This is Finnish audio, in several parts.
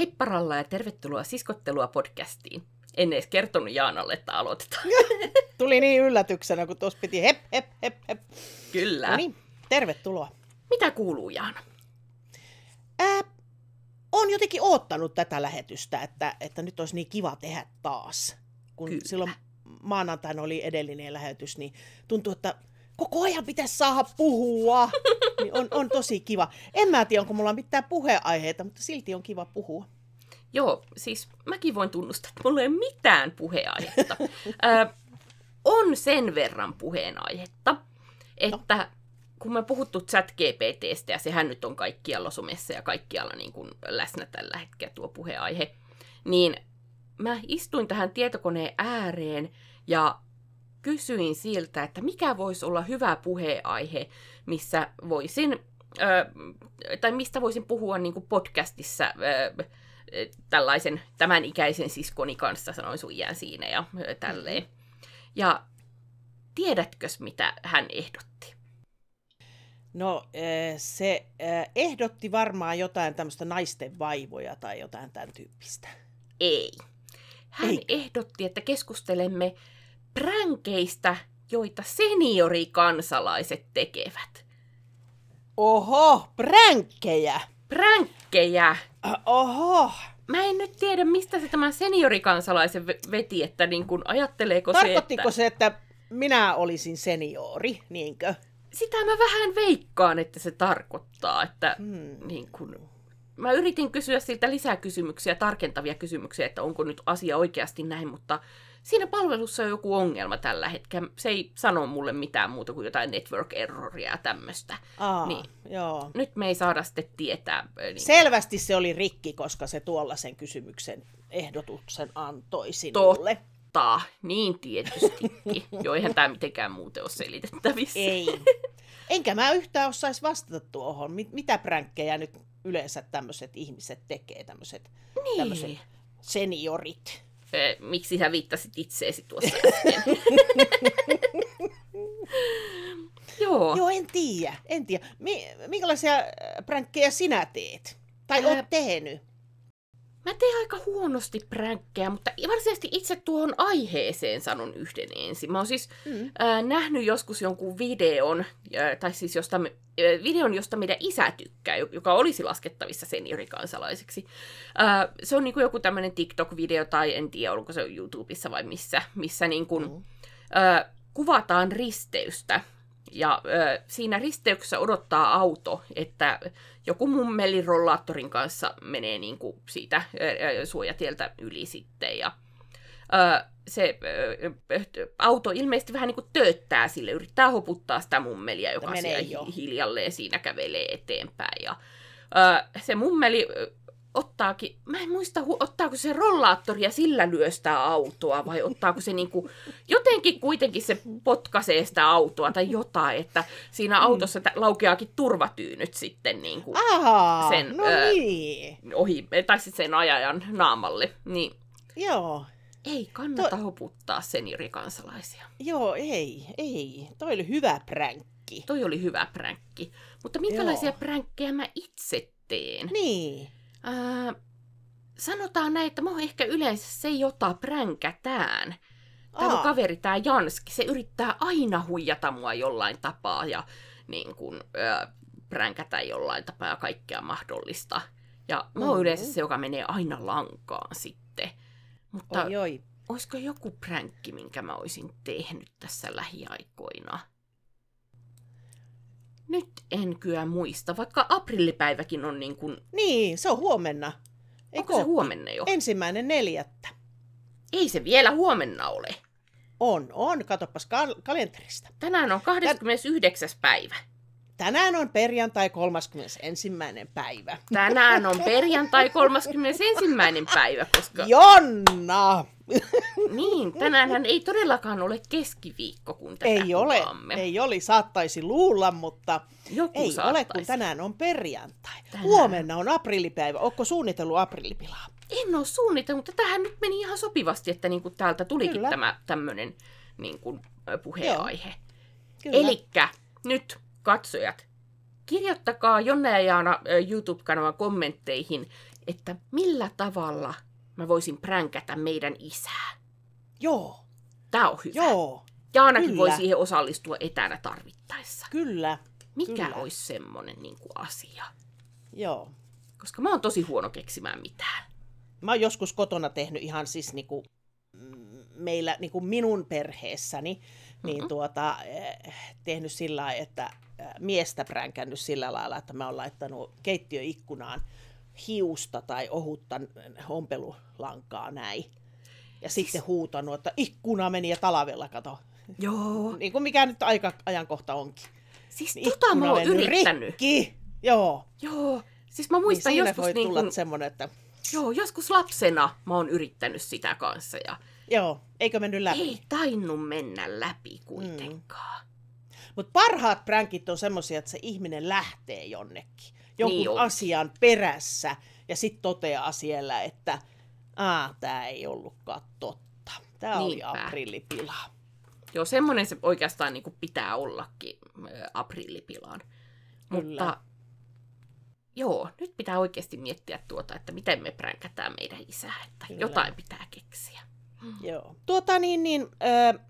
Heipparalla ja tervetuloa Siskottelua podcastiin. En edes kertonut Jaanalle, että aloitetaan. Tuli niin yllätyksenä, kun tuossa piti hep, hep, hep, hep. Kyllä. No niin, tervetuloa. Mitä kuuluu, Jaana? Ää, on jotenkin oottanut tätä lähetystä, että, että nyt olisi niin kiva tehdä taas. Kun Kyllä. silloin maanantaina oli edellinen lähetys, niin tuntuu, että koko ajan pitäisi saada puhua. niin on, on tosi kiva. En mä tiedä, onko mulla mitään puheaiheita, mutta silti on kiva puhua. Joo, siis mäkin voin tunnustaa, että mulla ei ole mitään puheenaihetta. Ö, on sen verran puheenaihetta, että no. kun me puhuttu chat GPTstä, ja sehän nyt on kaikkialla somessa ja kaikkialla niin kuin läsnä tällä hetkellä tuo puheaihe, niin mä istuin tähän tietokoneen ääreen ja kysyin siltä, että mikä voisi olla hyvä puheaihe, missä voisin, ö, tai mistä voisin puhua niin kuin podcastissa ö, tällaisen tämän ikäisen siskoni kanssa, sanoin sun iän siinä ja tälleen. Ja tiedätkös, mitä hän ehdotti? No se eh, ehdotti varmaan jotain tämmöistä naisten vaivoja tai jotain tämän tyyppistä. Ei. Hän Eikö? ehdotti, että keskustelemme pränkeistä, joita seniorikansalaiset tekevät. Oho, pränkkejä! Pränkkejä! Äh, Oho! Mä en nyt tiedä, mistä se tämän seniorikansalaisen ve- veti, että niin kun ajatteleeko se, että... se, että minä olisin seniori, niinkö? Sitä mä vähän veikkaan, että se tarkoittaa, että Hmm. niin kun... Mä yritin kysyä siltä lisää kysymyksiä, tarkentavia kysymyksiä, että onko nyt asia oikeasti näin, mutta siinä palvelussa on joku ongelma tällä hetkellä. Se ei sano mulle mitään muuta kuin jotain network erroria ja tämmöistä. Aa, Niin. joo. Nyt me ei saada sitten tietää. Niin Selvästi se oli rikki, koska se tuollaisen kysymyksen ehdotuksen antoi sinulle. Totta, niin tietystikin. Joo, eihän tämä mitenkään muuten ole selitettävissä. Ei. Enkä mä yhtään osaisi vastata tuohon. Mit, mitä pränkkejä nyt yleensä tämmöiset ihmiset tekee, tämmöiset Niin. seniorit? Eh, Miksi sä viittasit itseesi tuossa äsken? Joo. Joo, en tiedä, en tiedä. Mi- minkälaisia äh, pränkkejä sinä teet? Tai Ää, oot tehnyt? Mä teen aika huonosti pränkkejä, mutta varsinaisesti itse tuohon aiheeseen sanon yhden ensin. Mä oon siis Mm. äh, nähnyt joskus jonkun videon, äh, tai siis josta, äh, videon, josta meidän isä tykkää, jo- joka olisi laskettavissa seniorikansalaiseksi. Äh, se on niinku joku tämmöinen TikTok-video, tai en tiedä, onko se YouTubessa vai missä, missä niinku, Mm. äh, kuvataan risteystä. Ja ö, siinä risteyksessä odottaa auto, että joku mummeli rollaattorin kanssa menee niin kuin siitä suojatieltä yli sitten. Ja, ö, se ö, auto ilmeisesti vähän niin kuin tööttää sille, yrittää hoputtaa sitä mummelia, joka menee siellä jo. hi- hiljalleen siinä kävelee eteenpäin. Ja, ö, se mummeli ottaakin, mä en muista, hu- ottaako se rollaattori ja sillä lyö sitä autoa, vai ottaako se niinku, jotenkin kuitenkin se potkaisee sitä autoa tai jotain, että siinä autossa tä- laukeaakin turvatyynyt sitten niinku Ahaa, Sen, no ö, niin. ohi, tai sitten sen ajajan naamalle. Niin Joo, ei kannata hoputtaa seniorikansalaisia. joo, ei, ei. Toi oli hyvä pränkki. Toi oli hyvä pränkki. Mutta minkälaisia Joo. pränkkejä mä itse teen? Niin. Ää, sanotaan näin, että mä oon ehkä yleensä se, jota pränkätään. Tämä mun kaveri, tämä Janski, se yrittää aina huijata mua jollain tapaa ja niin kun, ää, pränkätä jollain tapaa ja kaikkea mahdollista. Ja mä oon Mhm. yleensä se, joka menee aina lankaan sitten. Mutta Oi, oi. olisiko joku pränkki, minkä mä olisin tehnyt tässä lähiaikoina? Nyt en kyllä muista, vaikka aprillipäiväkin on niin kuin, Niin, se on huomenna. onko se huomenna jo? Ensimmäinen neljättä. Ei se vielä huomenna ole. On, on. Katopas kal- kalenterista. Tänään on 29. päivä. Tänään on perjantai 31. päivä. Tänään on perjantai 31. päivä, koska Jonna! niin, tänäänhän ei todellakaan ole keskiviikko, kun tätä Ei ole, kuvaamme. ei oli, saattaisi luulla, mutta Joku ei ole, kun saattaisi. tänään on perjantai. Tänään. Huomenna on aprillipäivä. Onko suunnitellut aprillipilaa? En ole suunnitellut, mutta tähän nyt meni ihan sopivasti, että niinku täältä tulikin Kyllä. tämä tämmöinen niinku, ö, puheenaihe. Elikkä nyt katsojat, kirjoittakaa Jonna ja Jaana YouTube-kanavan kommentteihin, että millä tavalla mä voisin pränkätä meidän isää. Joo, Tää on hyvä. joo, Jaanakin kyllä. voi siihen osallistua etänä tarvittaessa. kyllä, Mikä kyllä. olisi semmonen niin kuin asia? joo. Koska mä oon tosi huono keksimään mitään. Mä oon joskus kotona tehnyt ihan siis niinku, mm, meillä niinku minun perheessäni, niin tuota, eh, tehnyt sillä lailla, että miestä pränkännyt sillä lailla, että mä oon laittanut keittiöikkunaan hiusta tai ohutta ompelulankaa näin. Ja siis... sitten huutanut, että ikkuna meni ja talavella kato. Joo. Niin kuin mikä nyt aika, ajankohta onkin. Siis Niin tota mä oon yrittänyt. Rikki. Joo. Joo. Siis mä Niin muistan siinä joskus, voi niin tulla kun, semmoinen, että joo, joskus lapsena mä oon yrittänyt sitä kanssa ja joo, eikö mennyt läpi? ei tainnut mennä läpi kuitenkaan. Mutta parhaat pränkit on semmoisia, että se ihminen lähtee jonnekin, jonkun Niin onkin. asian perässä, ja sitten toteaa siellä, että Aa, tämä ei ollutkaan totta. Tämä oli aprillipila. Joo, semmoinen se oikeastaan niin pitää ollakin aprillipilaan. Kyllä. Mutta joo, nyt pitää oikeasti miettiä tuota, että miten me pränkätään meidän isää, että Kyllä. jotain pitää keksiä. Joo. Tuota niin, niin äh,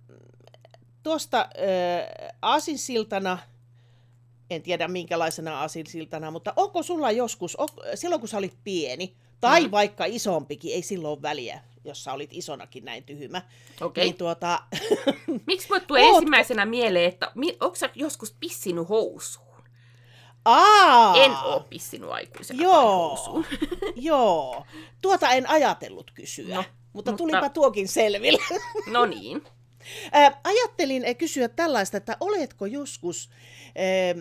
tuosta äh, aasinsiltana, en tiedä minkälaisena aasinsiltana, mutta onko sulla joskus, on, silloin kun sä olit pieni, tai Mm. vaikka isompikin, ei silloin ole väliä, jos sä olit isonakin näin tyhmä, Okei. niin tuota, Miksi mulle tulee Ootko- ensimmäisenä mieleen, että onko sä joskus pissinut housuun? aa, En oo pissinut aikuisena Joo. housuun. Joo, tuota en ajatellut kysyä, no, mutta mutta- tulipa tuokin selville. No niin. Ää, Ajattelin kysyä tällaista, että oletko joskus ähm,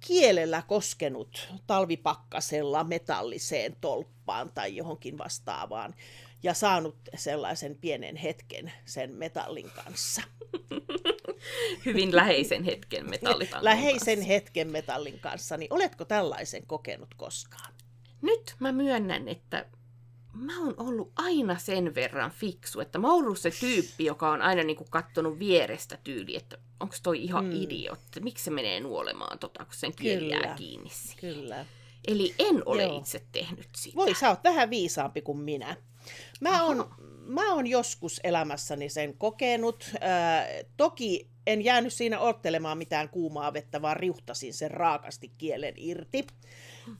kielellä koskenut talvipakkasella metalliseen tolppaan tai johonkin vastaavaan ja saanut sellaisen pienen hetken sen metallin kanssa. Hyvin läheisen hetken metallitangon Läheisen kanssa. hetken metallin kanssa, niin oletko tällaisen kokenut koskaan? Nyt mä myönnän, että mä oon ollut aina sen verran fiksu, että mä oon ollut se tyyppi, joka on aina niinku kattonut vierestä tyyli, että onko toi ihan mm. Idiootti, miksi se menee nuolemaan tota, kun sen Kyllä. kiinni siihen. Kyllä. Eli en ole Joo. itse tehnyt sitä. Voi, sä oot vähän viisaampi kuin minä. Mä oon, mä oon joskus elämässäni sen kokenut. Ää, toki en jäänyt siinä ottelemaan mitään kuumaa vettä, vaan riuhtasin sen raakasti kielen irti.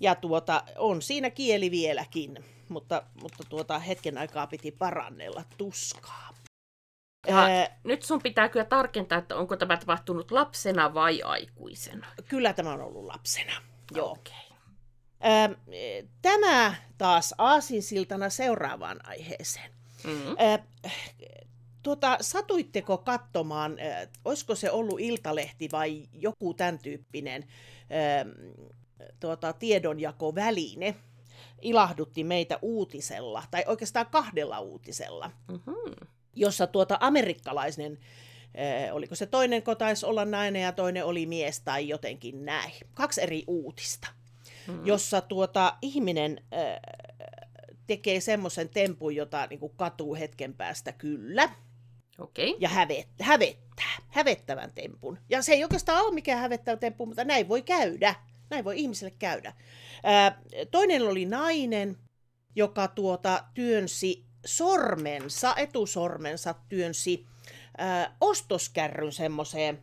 Ja tuota, on siinä kieli vieläkin, mutta, mutta tuota, hetken aikaa piti parannella tuskaa. Ja Ää, nyt sun pitää kyllä tarkentaa, että onko tämä tapahtunut lapsena vai aikuisena. kyllä tämä on ollut lapsena. Joo. Okei. Ää, tämä taas aasinsiltana seuraavaan aiheeseen. Mm. Ää, tuota, satuitteko katsomaan, olisiko se ollut Iltalehti vai joku tämän tyyppinen ää, tuota, tiedonjakoväline, ilahdutti meitä uutisella, tai oikeastaan kahdella uutisella, Mm-hmm. jossa tuota amerikkalainen, ää, oliko se toinen, ko taisi olla nainen ja toinen oli mies tai jotenkin näin. Kaksi eri uutista Mm. jossa tuota, ihminen äh, tekee semmoisen tempun, jota niin kuin katuu hetken päästä kyllä, Okei. ja hävet, hävettää, hävettävän tempun. Ja se ei oikeastaan ole mikään hävettävä temppu, mutta näin voi käydä. Näin voi ihmiselle käydä. Äh, toinen oli nainen, joka tuota työnsi sormensa, etusormensa työnsi äh, ostoskärryn semmoiseen.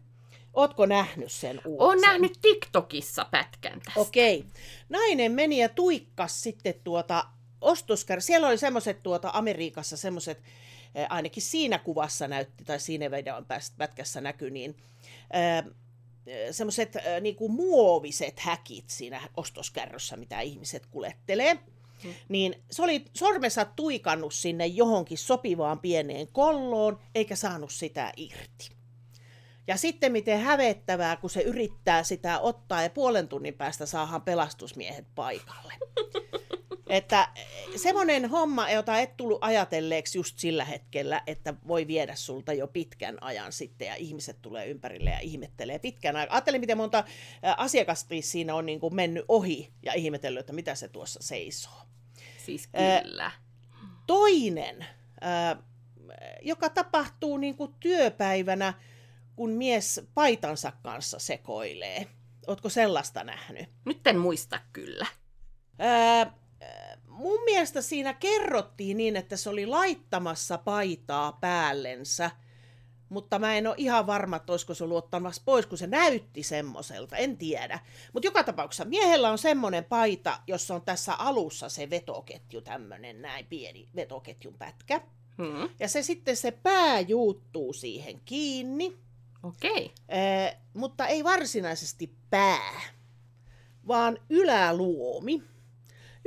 Ootko nähnyt sen uutisen? Oon nähnyt TikTokissa pätkän tästä. Okei. Nainen meni ja tuikkas sitten tuota ostoskär. Siellä oli semmoiset tuota Amerikassa semmoiset, ainakin siinä kuvassa näytti, tai siinä videon päästä pätkässä näkyi, niin semmoiset niinku muoviset häkit siinä ostoskärryssä, mitä ihmiset kulettelee. Mm. Niin se oli sormensa tuikannut sinne johonkin sopivaan pieneen kolloon, eikä saanut sitä irti. Ja sitten miten hävettävää, kun se yrittää sitä ottaa ja puolen tunnin päästä saadaan pelastusmiehet paikalle. Että semmoinen homma, jota et tullut ajatelleeksi just sillä hetkellä, että voi viedä sulta jo pitkän ajan sitten ja ihmiset tulee ympärille ja ihmettelee pitkän aikaa. Ajattelin, miten monta asiakasta siinä on niin kuin mennyt ohi ja ihmetellyt, että mitä se tuossa seisoo. Siis kyllä. Toinen, joka tapahtuu niin kuin työpäivänä, kun mies paitansa kanssa sekoilee. Ootko sellaista nähnyt? Nyt en muista kyllä. Ää, mun mielestä siinä kerrottiin niin, että se oli laittamassa paitaa päällensä, mutta mä en ole ihan varma, että olisiko se ollut ottamassa pois, kun se näytti semmoiselta, en tiedä. Mutta joka tapauksessa miehellä on semmoinen paita, jossa on tässä alussa se vetoketju, tämmöinen näin pieni vetoketjun pätkä. Hmm. Ja se sitten se pää juuttuu siihen kiinni, Okei. eh, mutta ei varsinaisesti pää, vaan yläluomi.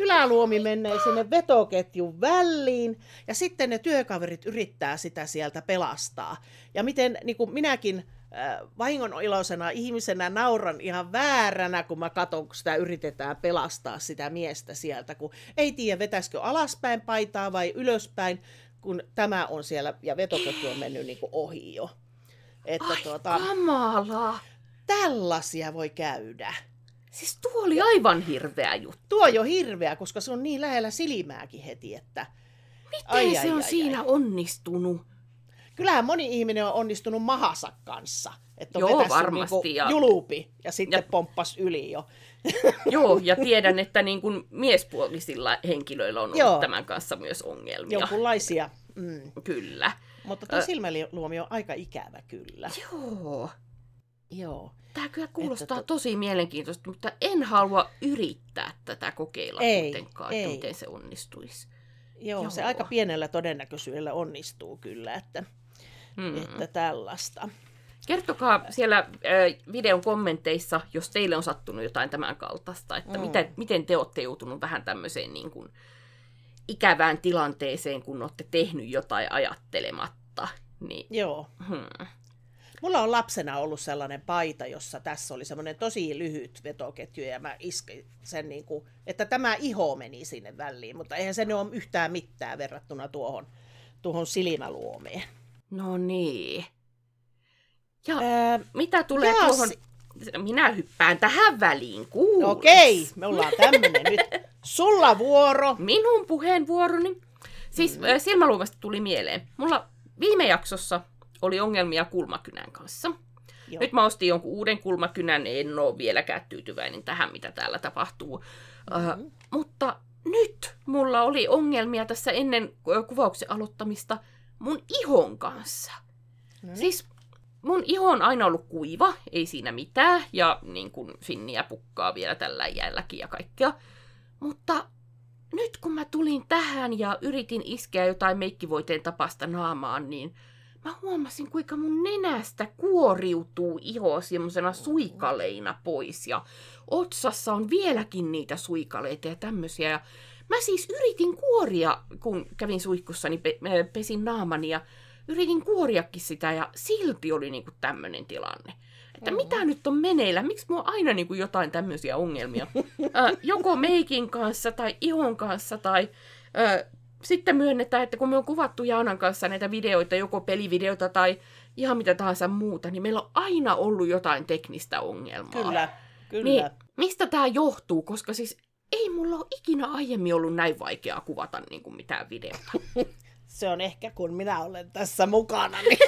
Yläluomi menee sinne vetoketjun väliin ja sitten ne työkaverit yrittää sitä sieltä pelastaa. Ja miten niin kuin minäkin äh, vahingon iloisena ihmisenä nauran ihan vääränä, kun mä katson, kun sitä yritetään pelastaa sitä miestä sieltä, kun ei tiedä vetäisikö alaspäin paitaa vai ylöspäin, kun tämä on siellä ja vetoketju on mennyt niin kuin ohi jo. Että Ai tuota, kamala. tällaisia voi käydä. Siis tuo oli aivan hirveä juttu. Tuo jo hirveä, koska se on niin lähellä silmääkin heti, että Miten Ai, se ai, on ai, siinä onnistunut? kyllähän moni ihminen on onnistunut mahansa kanssa. Että on Joo, varmasti, Niinku ja- julupi ja sitten ja- pomppas yli jo. Joo, ja tiedän, että niin kuin miespuolisilla henkilöillä on ollut Joo. tämän kanssa myös ongelmia. Jonkunlaisia. Mm. Kyllä. Mutta tuo silmäluomi on aika ikävä kyllä. Joo. Joo. Tämä kyllä kuulostaa Että to- tosi mielenkiintoista, mutta en halua yrittää tätä kokeilla Ei, kuitenkaan, ei. miten se onnistuisi. Joo, Joo, se aika pienellä todennäköisyydellä onnistuu kyllä, että, Hmm. mm. että tällaista. Kertokaa siellä äh, videon kommenteissa, jos teille on sattunut jotain tämän kaltaista, että Mm. mm. miten, miten te olette joutunut vähän tämmöiseen niin kuin, ikävään tilanteeseen, kun olette tehnyt jotain ajattelematta. Niin, Joo. hmm. Mulla on lapsena ollut sellainen paita, jossa tässä oli semmoinen tosi lyhyt vetoketju ja mä iskin sen niin kuin, että tämä iho meni sinne väliin, mutta eihän se nyt ole yhtään mitään verrattuna tuohon, tuohon silmäluomeen. No niin. Ja Ää, mitä tulee jaa, tuohon... si- Minä hyppään tähän väliin, kuules. Okei, me ollaan tämmönen nyt. Sulla vuoro. Minun puheenvuoroni. Siis mm. silmäluomasta tuli mieleen. Mulla viime jaksossa oli ongelmia kulmakynän kanssa. Joo. Nyt mä ostin jonkun uuden kulmakynän, en ole vieläkään tyytyväinen tähän, mitä täällä tapahtuu. Mm-hmm. Uh, mutta nyt mulla oli ongelmia tässä ennen kuvauksen aloittamista mun ihon kanssa. Niin. Siis mun iho on aina ollut kuiva, ei siinä mitään, ja niin kuin finniä pukkaa vielä tällä jäälläkin ja kaikkea. Mutta nyt kun mä tulin tähän ja yritin iskeä jotain meikkivoiteen tapasta naamaan, niin mä huomasin, kuinka mun nenästä kuoriutuu iho semmoisena suikaleina pois. Ja otsassa on vieläkin niitä suikaleita ja tämmöisiä. Ja mä siis yritin kuoria, kun kävin suihkussani, pe- äh, pesin naamani ja yritin kuoriakin sitä ja silti oli niinku tämmöinen tilanne. Että mitä nyt on meneillä? Miksi mulla on aina niinku jotain tämmöisiä ongelmia? Joko meikin kanssa tai ihon kanssa tai sitten myönnetään, että kun me on kuvattu Jaanan kanssa näitä videoita, joko pelivideoita tai ihan mitä tahansa muuta, niin meillä on aina ollut jotain teknistä ongelmaa. Kyllä, kyllä. Niin, mistä tämä johtuu? Koska siis ei mulla ole ikinä aiemmin ollut näin vaikeaa kuvata niin kuin mitään videota. Se on ehkä kun minä olen tässä mukana. Niin...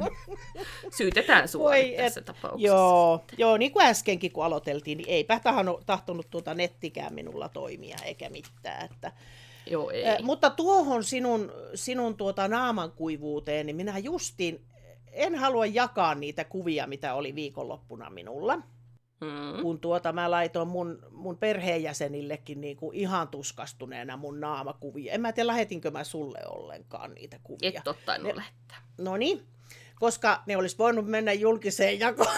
Syytetään sua Voi tässä et- tapauksessa. joo, joo, niin kuin äskenkin kun aloiteltiin, niin eipä tahtonut, tahtonut tuota nettikään minulla toimia eikä mitään. Että, Joo, ei. Äh, mutta tuohon sinun, sinun tuota naamankuivuuteen, niin minä justiin en halua jakaa niitä kuvia, mitä oli viikonloppuna minulla. Mm. Kun tuota mä laitoin mun, mun perheenjäsenillekin niin kuin ihan tuskastuneena mun naamakuvia. En mä tiedä, lähetinkö mä sulle ollenkaan niitä kuvia. Et ottanut lähettää. No niin, koska ne olisi voinut mennä julkiseen jakoon.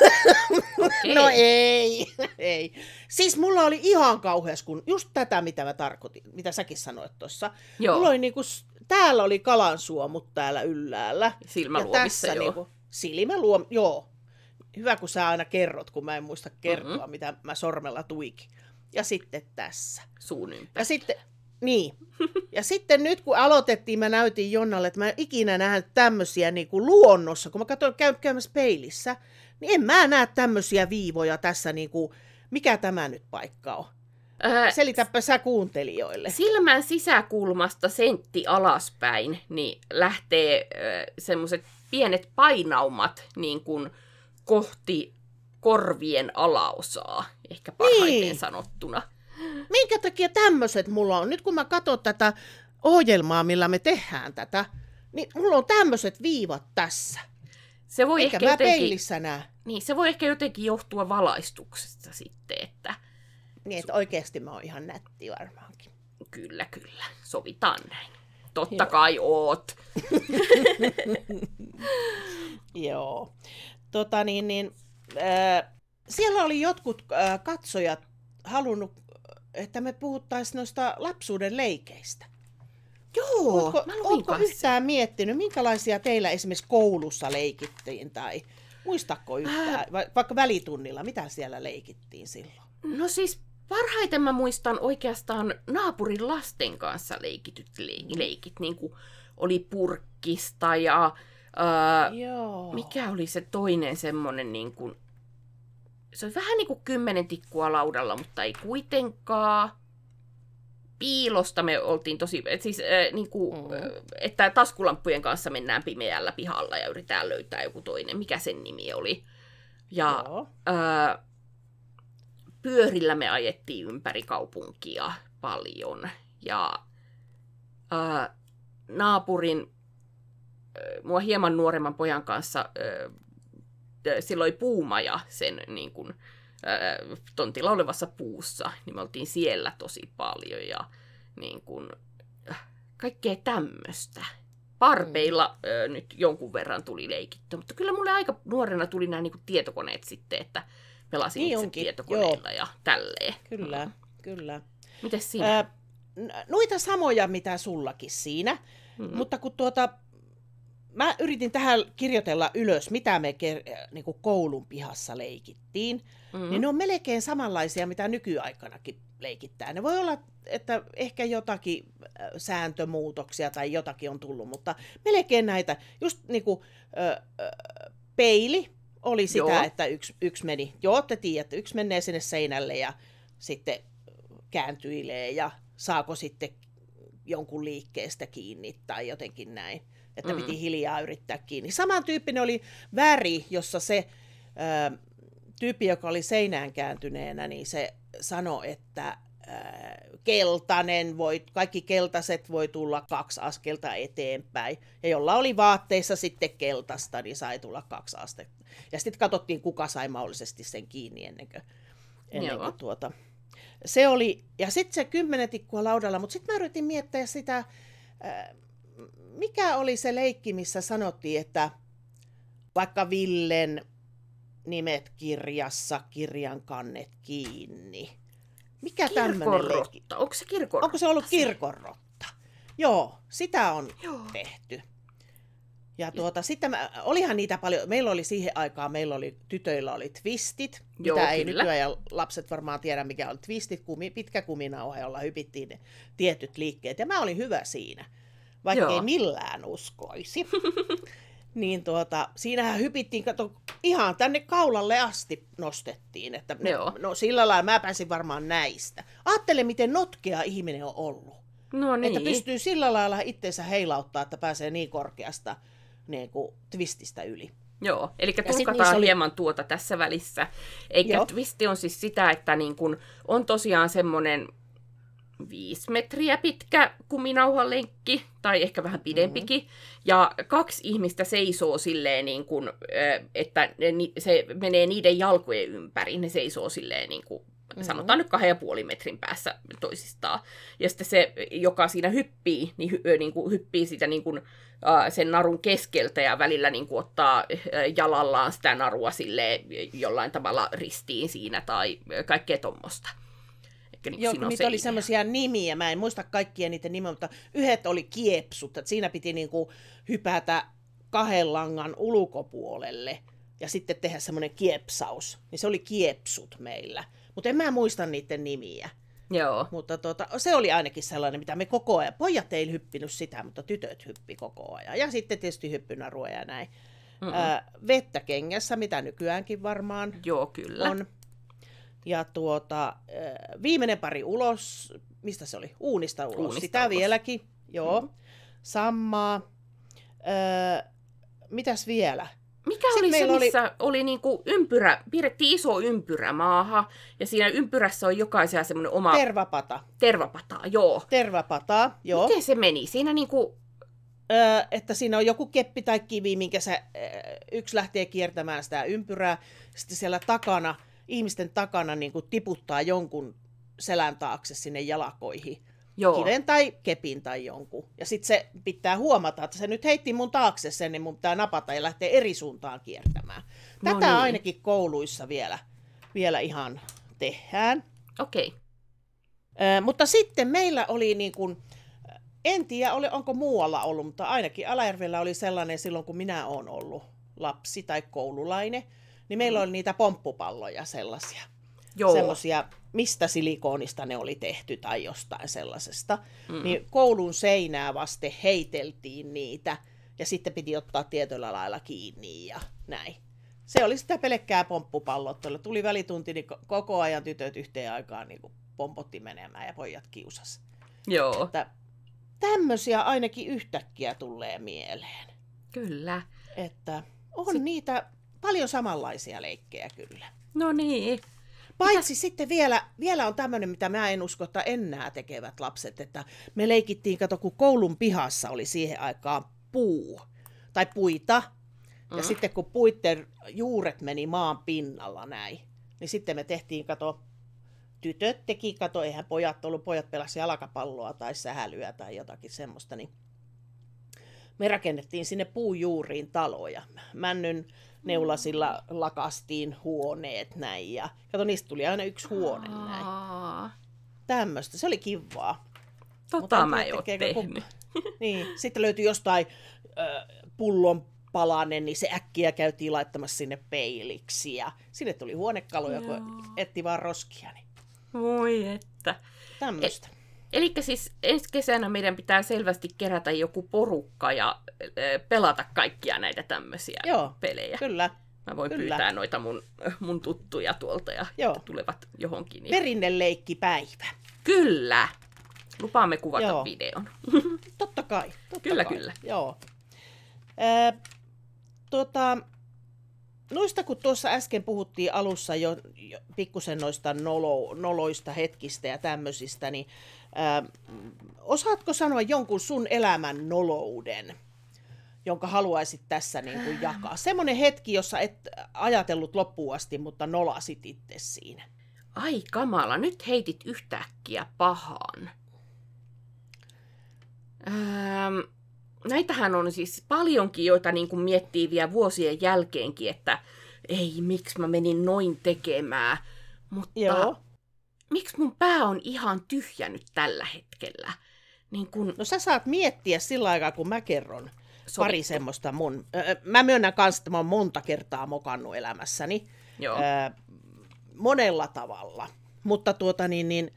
Okei. No ei, ei. Siis mulla oli ihan kauheas, kun just tätä, mitä mä tarkoitin, mitä säkin sanoit tuossa. Joo, Mulla oli niinku, täällä oli kalansuomut täällä ylhäällä. silmäluomissa joo. niinku, silmäluom, joo. Hyvä, kun sä aina kerrot, kun mä en muista kertoa, Mhm. mm-hmm. mitä mä sormella tuikin. Ja sitten tässä. Suun Ja ympäri. sitten, niin. Ja sitten nyt kun aloitettiin, mä näytin Jonnalle, että mä en ikinä nähnyt tämmöisiä niin kuin luonnossa. Kun mä katsoin käy, käymässä peilissä, niin en mä näe tämmöisiä viivoja tässä, niin kuin, mikä tämä nyt paikka on. Ää, Selitäpä sä kuuntelijoille. silmän sisäkulmasta sentti alaspäin, niin lähtee semmoiset pienet painaumat niin kuin kohti korvien alaosaa, ehkä parhaiten Niin. sanottuna. Minkä takia tämmöiset mulla on? Nyt kun mä katson tätä ohjelmaa, millä me tehdään tätä, niin mulla on tämmöiset viivat tässä. Se voi Eikä ehkä mä jotenkin, peilissä näe. niin, se voi ehkä jotenkin johtua valaistuksesta sitten, että Niin, että oikeasti mä oon ihan nätti varmaankin. kyllä, kyllä, sovitaan näin. Totta Joo. kai oot. Joo. Tota niin, niin äh, siellä oli jotkut äh, katsojat halunnut, että me puhuttaisiin noista lapsuuden leikeistä. Joo, Ootko, mä ootko yhtään miettinyt, minkälaisia teillä esimerkiksi koulussa leikittiin tai muistatko yhtään, va- vaikka välitunnilla, mitä siellä leikittiin silloin? No siis parhaiten mä muistan oikeastaan naapurin lasten kanssa leikityt le- leikit, niin kuin oli purkkista ja ää, Joo. mikä oli se toinen semmonen niin kuin, se oli vähän niin kuin kymmenen tikkua laudalla, mutta ei kuitenkaan. Piilosta me oltiin tosi, et siis äh, niin kuin, Mm. äh, että taskulamppujen kanssa mennään pimeällä pihalla ja yritetään löytää joku toinen, mikä sen nimi oli. Ja Joo. Öö, pyörillä me ajettiin ympäri kaupunkia paljon. Ja öö, naapurin, öö, mua hieman nuoremman pojan kanssa, öö, silloin puumaja sen niin kuin, öö, tontilla olevassa puussa, niin me oltiin siellä tosi paljon ja niin kuin, äh, kaikkea tämmöistä. Parpeilla ö, nyt jonkun verran tuli leikittyä, mutta kyllä mulle aika nuorena tuli nämä niinku tietokoneet sitten, että pelasin Niin itse onkin, tietokoneilla ja tälleen. Kyllä, kyllä. Mites sinä? Ää, noita samoja, mitä sullakin siinä, Mm. mutta kun tuota, mä yritin tähän kirjoitella ylös, mitä me ker- äh, niin kuin koulun pihassa leikittiin, Mm. niin ne on melkein samanlaisia, mitä nykyaikanakin leikittää. Ne voi olla, että ehkä jotakin äh, sääntömuutoksia tai jotakin on tullut, mutta melkein näitä, just niin kuin ö, ö, peili oli sitä, Joo. että yksi, yksi meni, joo te tiedätte, yksi menee sinne seinälle ja sitten kääntyilee ja saako sitten jonkun liikkeestä kiinni tai jotenkin näin. Että Mm. piti hiljaa yrittää kiinni. Samantyyppinen oli väri, jossa se ö, tyyppi, joka oli seinään kääntyneenä, niin se sanoi, että ää, keltainen, voi, kaikki keltaiset voi tulla kaksi askelta eteenpäin. Ja jolla oli vaatteissa sitten keltaista, niin sai tulla kaksi astetta. Ja sitten katsottiin, kuka sai mahdollisesti sen kiinni ennen kuin, ennen kuin tuota. Se oli, ja sitten se kymmenen tikkua laudalla, mutta sitten mä yritin miettiä sitä, mikä oli se leikki, missä sanottiin, että vaikka Villen nimet kirjassa, kirjan kannet kiinni. Mikä tämmöinen leikki? Onko se kirkonrotta? Onko se ollut kirkonrotta? Joo, sitä on Joo. tehty. Ja tuota, sitten mä, olihan niitä paljon, meillä oli siihen aikaan, meillä oli, tytöillä oli twistit, Joo, mitä ei kyllä. nykyään, ja lapset varmaan tiedä, mikä on twistit, kumi, pitkä kuminauha, jolla hypittiin ne tietyt liikkeet, ja mä olin hyvä siinä, vaikka Joo. ei millään uskoisi. niin tuota, siinähän hypittiin, kato, ihan tänne kaulalle asti nostettiin, että ne, Joo. no sillä lailla mä pääsin varmaan näistä. Ajattele, miten notkea ihminen on ollut. No niin. Että pystyy sillä lailla itseensä heilauttaa, että pääsee niin korkeasta niin kuin, twististä yli. Joo, eli tulkataan oli- hieman tuota tässä välissä. Eikä Joo. twisti on siis sitä, että niin kun on tosiaan semmoinen viisi metriä pitkä kuminauhalenkki, tai ehkä vähän pidempikin, mm-hmm. ja kaksi ihmistä seisoo silleen, niin kun, ö, että se menee niiden jalkojen ympäri, ne seisoo silleen niin kuin, Mhm. sanotaan nyt kahden ja puoli metrin päässä toisistaan. Ja sitten se, joka siinä hyppii, niin, hy, niin kuin hyppii sitä niin kuin, äh, sen narun keskeltä ja välillä niin kuin ottaa äh, jalallaan sitä narua sille jollain tavalla ristiin siinä tai kaikkea tuommoista. Niin Joo, kun niitä oli semmoisia nimiä, mä en muista kaikkia niiden nimiä, mutta yhdet oli kiepsut, että siinä piti niinku hypätä kahden langan ulkopuolelle ja sitten tehdä semmoinen kiepsaus. Niin se oli kiepsut meillä. Mutta en mä muista niiden nimiä. Joo, Mutta tota, se oli ainakin sellainen, mitä me koko ajan, pojat ei hyppinyt sitä, mutta tytöt hyppi koko ajan. Ja sitten tietysti hyppynarua ja näin. Mm-mm. Ää, vettä kengässä, mitä nykyäänkin varmaan joo kyllä. on. Ja tuota, viimeinen pari ulos, mistä se oli? Uunista ulos. Uunista Sitä ulos. vieläkin, joo. Sammaa. Ää, mitäs vielä? Mikä Sitten oli se, oli- missä oli, oli niinku ympyrä, piirrettiin iso ympyrä maahan, ja siinä ympyrässä on jokaisella semmoinen oma Ter- Tervapata. tervapata, joo. Tervapataa, joo. Miten se meni? Siinä niinku, Öö, että siinä on joku keppi tai kivi, minkä sä, öö, yksi lähtee kiertämään sitä ympyrää, sitten siellä takana, ihmisten takana niin kuin tiputtaa jonkun selän taakse sinne jalakoihin. joo. Kiven tai kepin tai jonkun. Ja sitten se pitää huomata, että se nyt heitti mun taakse sen, niin mun pitää napata ja lähteä eri suuntaan kiertämään. No Tätä niin. ainakin kouluissa vielä, vielä ihan tehdään. Okei. Okay. Ö, mutta sitten meillä oli niin kuin, en tiedä oli, onko muualla ollut, mutta ainakin Alajärvellä oli sellainen silloin, kun minä olen ollut lapsi tai koululainen, niin meillä oli niitä pomppupalloja sellaisia. Joo. Semmoisia, mistä silikoonista ne oli tehty tai jostain sellaisesta. Mm. Niin koulun seinää vasten heiteltiin niitä ja sitten piti ottaa tietyllä lailla kiinni ja näin. Se oli sitä pelkkää pomppupallottelua. Tuli välitunti, niin ko- koko ajan tytöt yhteen aikaan niin kuin pompotti menemään ja pojat kiusas. Joo, Että tämmöisiä ainakin yhtäkkiä tulee mieleen. kyllä. Että on Sit... niitä paljon samanlaisia leikkejä kyllä. No niin. Paitsi sitten vielä, vielä on tämmöinen, mitä mä en usko, että enää tekevät lapset, että me leikittiin, kato kun koulun pihassa oli siihen aikaan puu tai puita, ja Mm. sitten kun puitten juuret meni maan pinnalla näin, niin sitten me tehtiin, kato, tytöt teki, kato, eihän pojat ollut, pojat pelasi jalkapalloa tai sähälyä tai jotakin semmoista, niin me rakennettiin sinne puujuuriin taloja. Männyn neulasilla lakastiin huoneet näin ja kato, niistä tuli aina yksi huone näin. Tämmöistä, se oli kivaa. Tota mä en tekeekö tehnyt. Niin, sitten löytyi jostain äh, pullon palanen, niin se äkkiä käytiin laittamassa sinne peiliksi ja sinne tuli huonekaloja, kun Joo. etti vaan roskia. Niin Voi että. tämmöistä. Eli siis ensi kesänä meidän pitää selvästi kerätä joku porukka ja ö, pelata kaikkia näitä tämmöisiä Joo. pelejä. Kyllä. Mä voin kyllä. pyytää noita mun, mun tuttuja tuolta ja Joo. tulevat johonkin. Perinneleikkipäivä. Kyllä! Lupaamme kuvata Joo. videon. Totta kai. Totta Kyllä, kai. kyllä. Joo. Ää, tota, noista kun tuossa äsken puhuttiin alussa jo, jo pikkusen noista nolo, noloista hetkistä ja tämmöisistä, niin ää, osaatko sanoa jonkun sun elämän nolouden, jonka haluaisit tässä niin kuin jakaa? Semmoinen hetki, jossa et ajatellut loppuun asti, mutta nolasit itse siinä. Ai kamala, nyt heitit yhtäkkiä pahan. Ähm, näitähän on siis paljonkin, joita niin kuin miettii vielä vuosien jälkeenkin, että ei, miksi mä menin noin tekemään. Mutta Joo. Miksi mun pää on ihan tyhjä nyt tällä hetkellä? Niin kun No sä saat miettiä sillä aikaa, kun mä kerron pari Sovittu. semmoista mun... Öö, mä myönnän kanssa, että mä oon monta kertaa mokannut elämässäni. Joo. Öö, monella tavalla. Mutta tuota niin, niin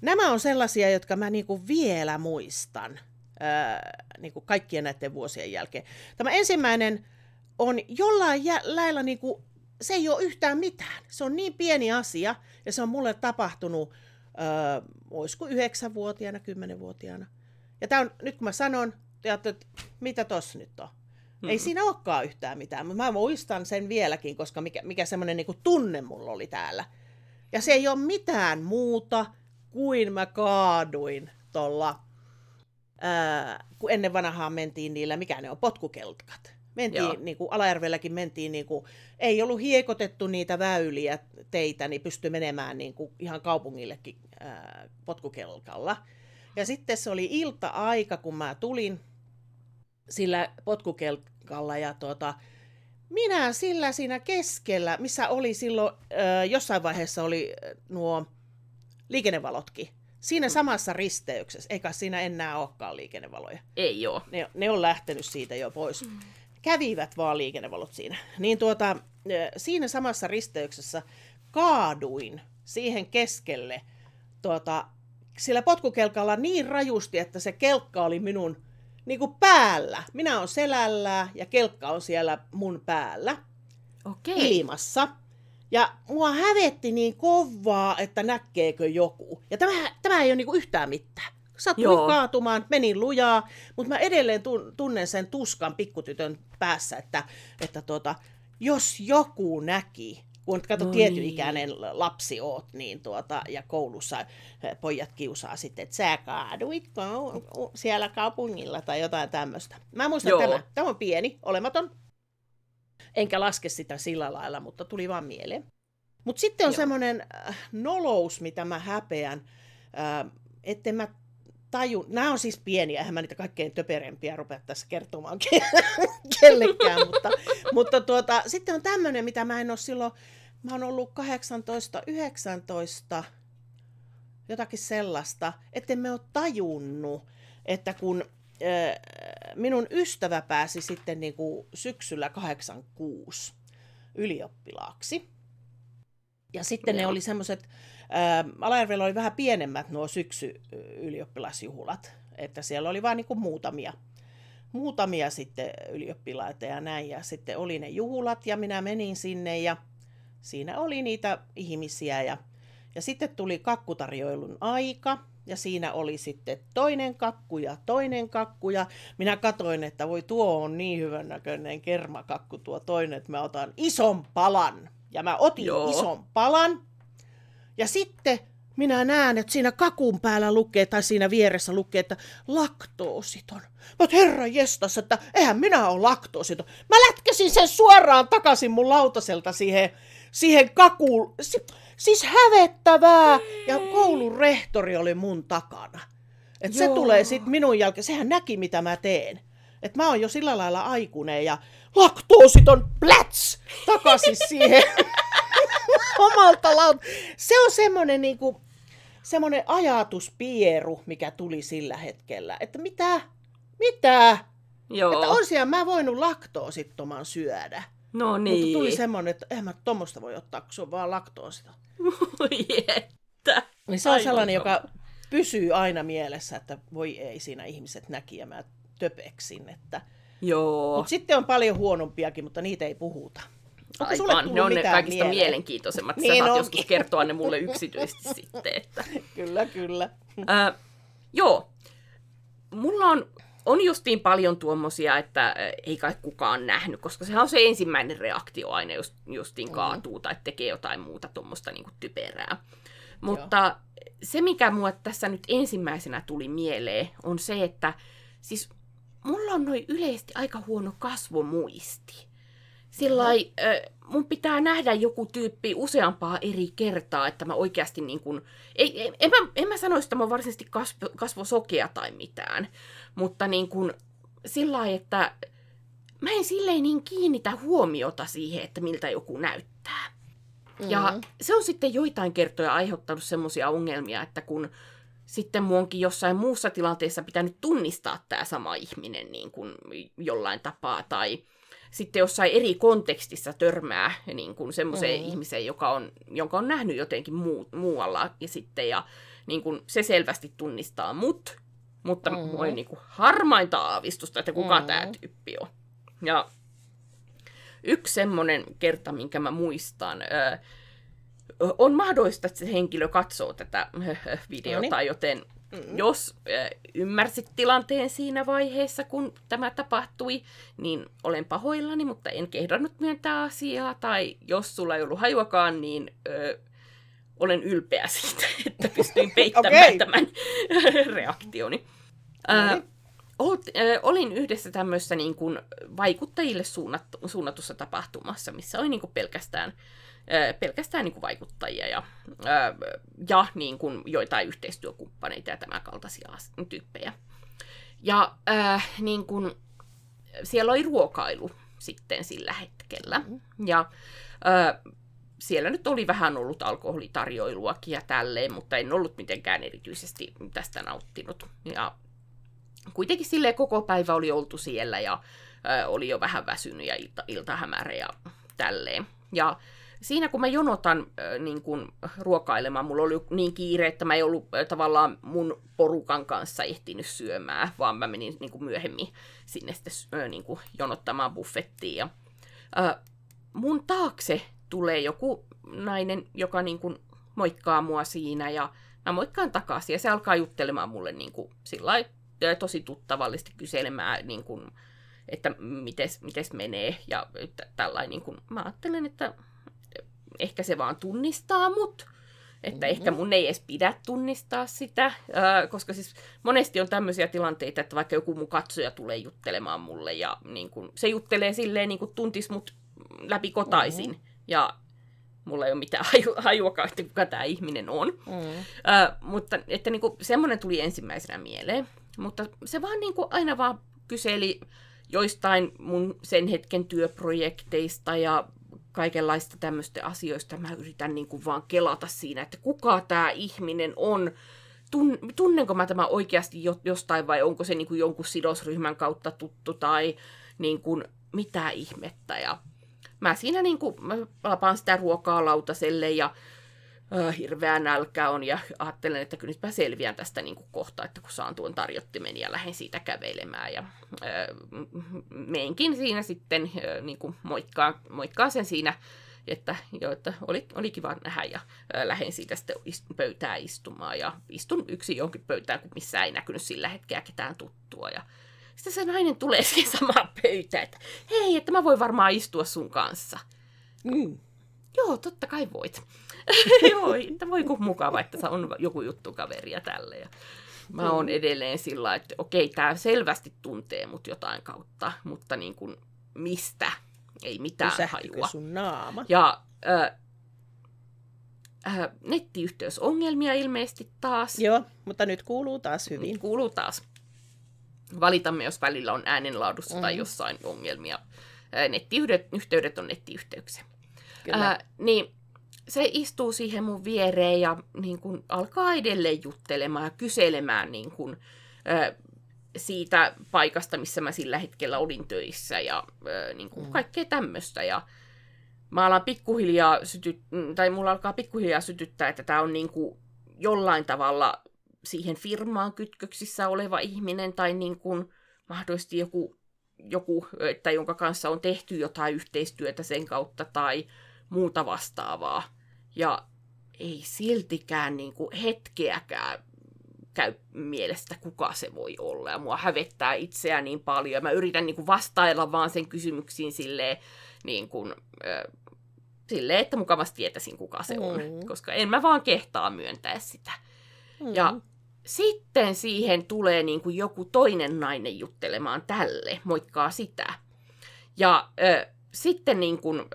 nämä on sellaisia, jotka mä niinku vielä muistan öö, niinku kaikkien näiden vuosien jälkeen. Tämä ensimmäinen on jollain jä- lailla niinku, se ei ole yhtään mitään. Se on niin pieni asia ja se on mulle tapahtunut, öö, olisiko yhdeksänvuotiaana, kymmenenvuotiaana. Ja tää on, nyt kun mä sanon, te että mitä tossa nyt on? Mm. Ei siinä olekaan yhtään mitään, mutta mä muistan sen vieläkin, koska mikä, mikä semmoinen niinku tunne mulla oli täällä. Ja se ei ole mitään muuta kuin mä kaaduin tuolla, kun ennen vanhaa mentiin niillä, mikä ne on, potkukelkat. Mentiin, Joo. niin kuin Alajärvelläkin mentiin, niin kuin, ei ollut hiekotettu niitä väyliä, teitä, niin pystyi menemään niin kuin ihan kaupungillekin ää, potkukelkalla. Ja sitten se oli ilta-aika, kun mä tulin sillä potkukelkalla ja tuota, minä sillä siinä keskellä, missä oli silloin, ö, jossain vaiheessa oli nuo liikennevalotkin. Siinä samassa risteyksessä, eikä siinä enää olekaan liikennevaloja. Ei oo. Ne, ne on lähtenyt siitä jo pois. Kävivät vaan liikennevalot siinä. Niin tuota, siinä samassa risteyksessä kaaduin siihen keskelle tuota, sillä potkukelkalla niin rajusti, että se kelkka oli minun niin kuin päällä. Minä olen selällä ja kelkka on siellä mun päällä Okei. ilmassa. Ja mua hävetti niin kovaa, että näkeekö joku. Ja tämä, tämä ei ole niinku yhtään mitään. Sattui Joo. kaatumaan, menin lujaa, mutta mä edelleen tun- tunnen sen tuskan pikkutytön päässä, että, että tuota, jos joku näki, kun kato No no tietyn niin. ikäinen lapsi oot, niin tuota, ja koulussa eh, pojat kiusaa sitten, että sä kaaduit siellä kaupungilla tai jotain tämmöistä. Mä muistan Joo. tämä. Tämä on pieni, olematon. Enkä laske sitä sillä lailla, mutta tuli vaan mieleen. Mutta sitten on semmoinen äh, nolous, mitä mä häpeän, äh, että mä tajun, nämä on siis pieniä, eihän mä niitä kaikkein töperempiä rupea tässä kertomaan ke- kellekään, mutta, mutta tuota, sitten on tämmöinen, mitä mä en ole silloin, mä oon ollut 18, 19, jotakin sellaista, että me ole tajunnut, että kun minun ystävä pääsi sitten niin kuin syksyllä 86 ylioppilaaksi, ja sitten ne oli semmoiset, Alajärvellä oli vähän pienemmät nuo syksy ylioppilasjuhlat, että siellä oli vain niin muutamia, muutamia sitten ylioppilaita ja näin. Ja sitten oli ne juhlat ja minä menin sinne ja siinä oli niitä ihmisiä ja, ja sitten tuli kakkutarjoilun aika ja siinä oli sitten toinen kakku ja toinen kakku ja minä katoin, että voi tuo on niin hyvän näköinen kermakakku tuo toinen, että mä otan ison palan. Ja mä otin. Joo. ison palan ja sitten minä näen, että siinä kakun päällä lukee, tai siinä vieressä lukee, että laktoositon. Mä oot, herra jestas, että eihän minä ole laktoositon. Mä lätkäsin sen suoraan takaisin mun lautaselta siihen, siihen kakuun. Si- siis hävettävää. Ja koulun rehtori oli mun takana. Et se tulee sitten minun jälkeen. Sehän näki, mitä mä teen. Et mä oon jo sillä lailla aikuinen ja laktoositon pläts takaisin siihen omalta laut. Se on semmoinen niinku, semmoinen ajatuspieru, mikä tuli sillä hetkellä. Että mitä? Mitä? Joo. Että on siellä mä voinut laktoosittoman syödä. no Niin. Mutta tuli semmoinen, että eihän mä tommosta voi ottaa, kun se on vaan laktoosita. Voi että. Niin se on Aivan sellainen, joka pysyy aina mielessä, että voi ei siinä ihmiset näki ja mä töpeksin. Että... Joo. Mutta sitten on paljon huonompiakin, mutta niitä ei puhuta. Onko Aivan, ne on ne kaikista mieleen? mielenkiintoisemmat. Sä Niin saat onkin. joskus kertoa ne mulle yksityisesti sitten. Että. Kyllä, kyllä. Ö, joo. Mulla on, on justiin paljon tuommoisia, että ei kai kukaan nähnyt, koska sehän on se ensimmäinen reaktio aina, jos justiin kaatuu tai tekee jotain muuta tuommoista niin typerää. Mutta se, mikä mua tässä nyt ensimmäisenä tuli mieleen, on se, että siis mulla on noin yleisesti aika huono kasvomuisti. Sillä mun pitää nähdä joku tyyppi useampaa eri kertaa, että mä oikeasti niin kuin, ei, ei, en, mä, en mä sanoisi, että mä oon varsinaisesti kasvo, kasvosokea tai mitään, mutta niin kuin sillä että mä en silleen niin kiinnitä huomiota siihen, että miltä joku näyttää. Mm. Ja se on sitten joitain kertoja aiheuttanut semmoisia ongelmia, että kun sitten mun onkin jossain muussa tilanteessa pitänyt tunnistaa tämä sama ihminen niin kuin jollain tapaa, tai sitten jossain eri kontekstissa törmää niin kuin semmoiseen mm. ihmiseen, joka on, jonka on nähnyt jotenkin muu, muualla, ja sitten ja niin kuin se selvästi tunnistaa mut, mutta mm. mulla ei niin kuin harmainta aavistusta, että kuka mm. tämä tyyppi on. Ja yksi semmoinen kerta, minkä mä muistan, öö, on mahdollista, että se henkilö katsoo tätä videota, Noniin. joten mm-hmm. jos äh, ymmärsit tilanteen siinä vaiheessa, kun tämä tapahtui, niin olen pahoillani, mutta en kehdannut myöntää asiaa. Tai jos sulla ei ollut hajuakaan, niin äh, olen ylpeä siitä, että pystyin peittämään Okei. tämän reaktioni. Äh, Noniin. Olt, äh, olin yhdessä tämmöisessä niin kuin vaikuttajille suunnattu, suunnatussa tapahtumassa, missä oli niin kuin pelkästään, äh, pelkästään niin kuin vaikuttajia ja, ja niin kuin joitain yhteistyökumppaneita ja tämän kaltaisia tyyppejä. Ja äh, niin kuin, siellä oli ruokailu sitten sillä hetkellä. Ja äh, siellä nyt oli vähän ollut alkoholitarjoiluakin ja tälleen, mutta en ollut mitenkään erityisesti tästä nauttinut. Ja kuitenkin sille koko päivä oli oltu siellä ja ö, oli jo vähän väsynyt ja ilta, ilta hämärä ja tälleen. Ja siinä kun mä jonotan ö, niin kun ruokailemaan, mulla oli niin kiire, että mä ei ollut ö, tavallaan mun porukan kanssa ehtinyt syömään, vaan mä menin niin kun myöhemmin sinne sitten ö, niin kun jonottamaan buffettiin. Ja, ö, mun taakse tulee joku nainen, joka niin kun moikkaa mua siinä ja mä moikkaan takaisin ja se alkaa juttelemaan mulle niin kuin, sillä tosi tuttavallisesti kyselemään, niin kuin, että mites, mites menee ja tällainen. Niin kuin, mä ajattelen, että ehkä se vaan tunnistaa mut, että mm-hmm. ehkä mun ei edes pidä tunnistaa sitä, koska siis monesti on tämmöisiä tilanteita, että vaikka joku mun katsoja tulee juttelemaan mulle ja niin kun, se juttelee silleen niin kuin tuntis mut läpi kotaisin mm-hmm. ja mulla ei ole mitään haju, hajuakaan, että kuka tämä ihminen on. Mm. mutta että niin kuin, semmoinen tuli ensimmäisenä mieleen. Mutta se vaan niin kuin, aina vaan kyseli joistain mun sen hetken työprojekteista ja kaikenlaista tämmöistä asioista. Mä yritän niin kuin vaan kelata siinä, että kuka tämä ihminen on. Tun, tunnenko mä tämä oikeasti jo, jostain vai onko se niin kuin jonkun sidosryhmän kautta tuttu tai niin kuin, mitä ihmettä. Ja mä siinä niin kuin, mä lapaan sitä ruokaa lautaselle ja äh, hirveä nälkä on ja ajattelen, että kyllä nyt mä selviän tästä niin kuin kohta, että kun saan tuon tarjottimen ja lähden siitä kävelemään ja äh, meenkin siinä sitten äh, niin kuin moikkaan, moikkaan sen siinä, että, jo, että oli, oli kiva nähdä ja äh, lähden siitä sitten pöytään istumaan ja istun yksi jonkin pöytään, kun missä ei näkynyt sillä hetkellä ketään tuttua ja sitten se nainen tulee siihen samaan pöytään, että hei, että mä voin varmaan istua sun kanssa. Mm. Joo, totta kai voit. Joo, että voi kun mukava, että on joku juttu kaveria tälle. Ja mä oon edelleen sillä että okei, tämä selvästi tuntee mut jotain kautta, mutta niin kuin mistä? Ei mitään Pysähtykö hajua. sun naama? Ja äh, äh, nettiyhteysongelmia ilmeisesti taas. Joo, mutta nyt kuuluu taas hyvin. Nyt kuuluu taas. Valitamme, jos välillä on äänenlaadussa mm. tai jossain ongelmia. Äh, nettiyhteydet on nettiyhteyksiä. Kyllä. Äh, niin se istuu siihen mun viereen ja niin kun, alkaa edelleen juttelemaan ja kyselemään niin kun, äh, siitä paikasta, missä mä sillä hetkellä olin töissä ja äh, niin kun, mm. kaikkea tämmöistä. Ja mä alan pikkuhiljaa sytyt, tai mulla alkaa pikkuhiljaa sytyttää, että tämä on niin kun, jollain tavalla siihen firmaan kytköksissä oleva ihminen tai niin kun, mahdollisesti joku, joku että jonka kanssa on tehty jotain yhteistyötä sen kautta tai muuta vastaavaa. Ja ei siltikään niin kuin hetkeäkään käy mielestä, kuka se voi olla. Ja mua hävettää itseä niin paljon. Ja mä yritän niin kuin vastailla vaan sen kysymyksiin silleen, niin kuin, äh, silleen, että mukavasti tietäisin, kuka se on. Mm. Koska en mä vaan kehtaa myöntää sitä. Mm. Ja sitten siihen tulee niin kuin joku toinen nainen juttelemaan tälle, moikkaa sitä. Ja äh, sitten niin kun,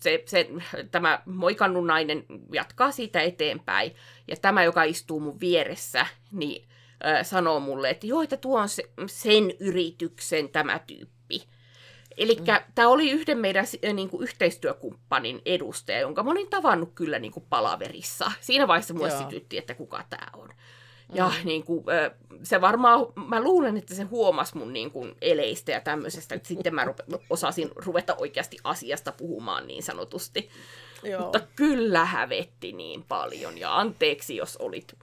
se, se, tämä moikannut nainen jatkaa siitä eteenpäin, ja tämä, joka istuu mun vieressä, niin sanoo mulle, että joo, että tuo on se, sen yrityksen tämä tyyppi. Eli mm. tämä oli yhden meidän niin kuin, yhteistyökumppanin edustaja, jonka mä olin tavannut kyllä niin kuin, palaverissa. Siinä vaiheessa mulle sytytti, että kuka tämä on. Ja mm. niin kuin, se varmaan, mä luulen, että se huomasi mun niin kuin, eleistä ja tämmöisestä, että sitten mä rupe, osasin ruveta oikeasti asiasta puhumaan niin sanotusti. Joo. Mutta kyllä hävetti niin paljon, ja anteeksi, jos olit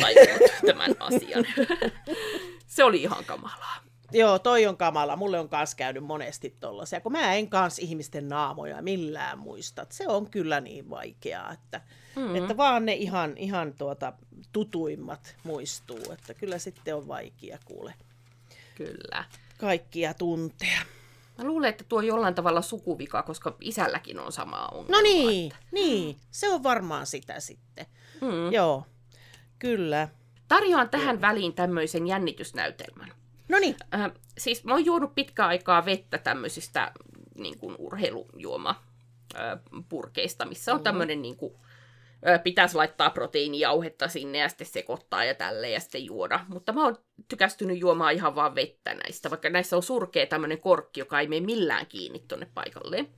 tajunnut tämän asian. se oli ihan kamalaa. Joo, toi on kamala. Mulle on kanssa käynyt monesti tollasia, kun mä en kanssa ihmisten naamoja millään muista. Se on kyllä niin vaikeaa, että, mm-hmm. että vaan ne ihan, ihan tuota, tutuimmat muistuu. Että kyllä sitten on vaikea kuule. Kyllä. Kaikkia tuntea. Mä luulen, että tuo on jollain tavalla sukuvika, koska isälläkin on sama ongelma. No niin, että... niin. Se on varmaan sitä sitten. Mm. Joo, kyllä. Tarjoan tähän väliin tämmöisen jännitysnäytelmän. No niin. Äh, siis mä oon juonut pitkä aikaa vettä tämmöisistä niin kuin urheilujuoma purkeista, missä on mm-hmm. tämmöinen niin kuin, pitäisi laittaa proteiinijauhetta sinne ja sitten sekoittaa ja tälleen ja sitten juoda. Mutta mä oon tykästynyt juomaan ihan vaan vettä näistä, vaikka näissä on surkea tämmöinen korkki, joka ei mene millään kiinni tonne paikalleen.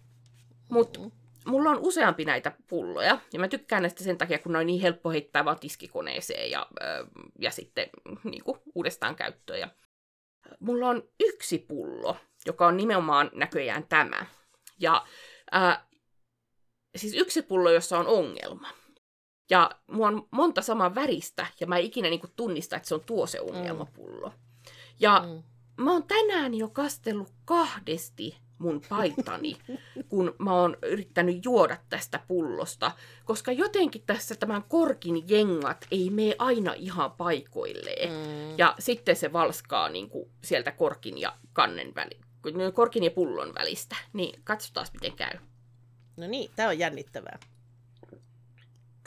Mutta mm-hmm. mulla on useampi näitä pulloja, ja mä tykkään näistä sen takia, kun ne on niin helppo heittää vaan tiskikoneeseen ja, ja sitten niin kuin, uudestaan käyttöön. Ja mulla on yksi pullo, joka on nimenomaan näköjään tämä. Ja ää, siis yksi pullo, jossa on ongelma. Ja mulla on monta samaa väristä, ja mä en ikinä niinku tunnista, että se on tuo se ongelmapullo. Ja mm. mä oon tänään jo kastellut kahdesti mun paitani, kun mä oon yrittänyt juoda tästä pullosta, koska jotenkin tässä tämän korkin jengat ei mene aina ihan paikoilleen. Mm. Ja sitten se valskaa niin kuin sieltä korkin ja kannen väli, korkin ja pullon välistä. Niin katsotaan, miten käy. No niin, tää on jännittävää.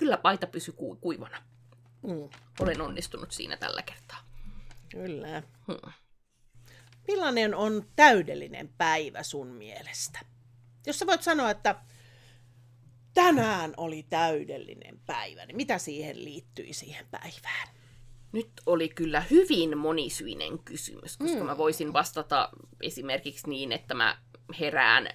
Kyllä paita pysyy ku- kuivana. Mm. Olen onnistunut siinä tällä kertaa. Kyllä. Hmm. Millainen on täydellinen päivä sun mielestä? Jos sä voit sanoa, että tänään oli täydellinen päivä, niin mitä siihen liittyi siihen päivään? Nyt oli kyllä hyvin monisyinen kysymys, koska mm. mä voisin vastata esimerkiksi niin, että mä herään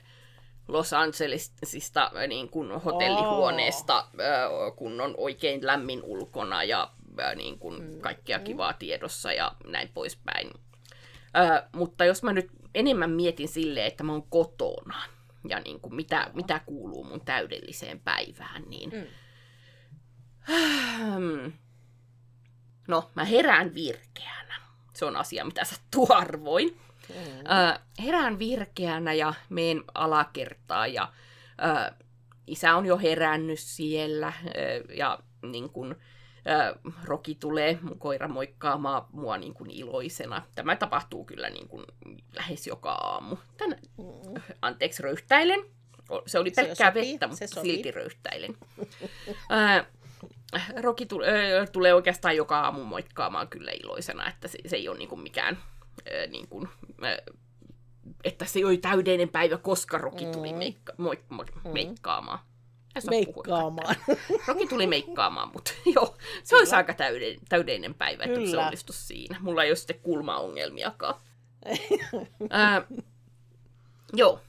Los Angelesista niin kuin hotellihuoneesta, oh. kun on oikein lämmin ulkona ja niin kuin mm. kaikkea kivaa tiedossa ja näin poispäin. Ö, mutta jos mä nyt enemmän mietin silleen, että mä oon kotona ja niin kuin mitä, mitä kuuluu mun täydelliseen päivään, niin... Mm. No, mä herään virkeänä. Se on asia, mitä sattuu harvoin. Mm. Ö, herään virkeänä ja meen alakertaa ja ö, isä on jo herännyt siellä ö, ja niin kun, Roki tulee, mun koira moikkaamaan mua niin kuin iloisena. Tämä tapahtuu kyllä niin kuin lähes joka aamu. Tän, mm. Anteeksi, röyhtäilen. Se oli pelkkää se vettä, mutta silti röyhtäilen. Roki tule, tulee oikeastaan joka aamu moikkaamaan kyllä iloisena, että se, se ei ole niin kuin niin kuin, että se oli täydellinen päivä, koska Roki tuli mm. meikka, moik, moik, mm. meikkaamaan. Meikkaamaan. Roki tuli meikkaamaan, mutta joo, se Kyllä. olisi aika täydellinen, täydellinen päivä, että Kyllä. se onnistuisi siinä. Mulla ei ole sitten kulmaongelmiakaan. äh, joo.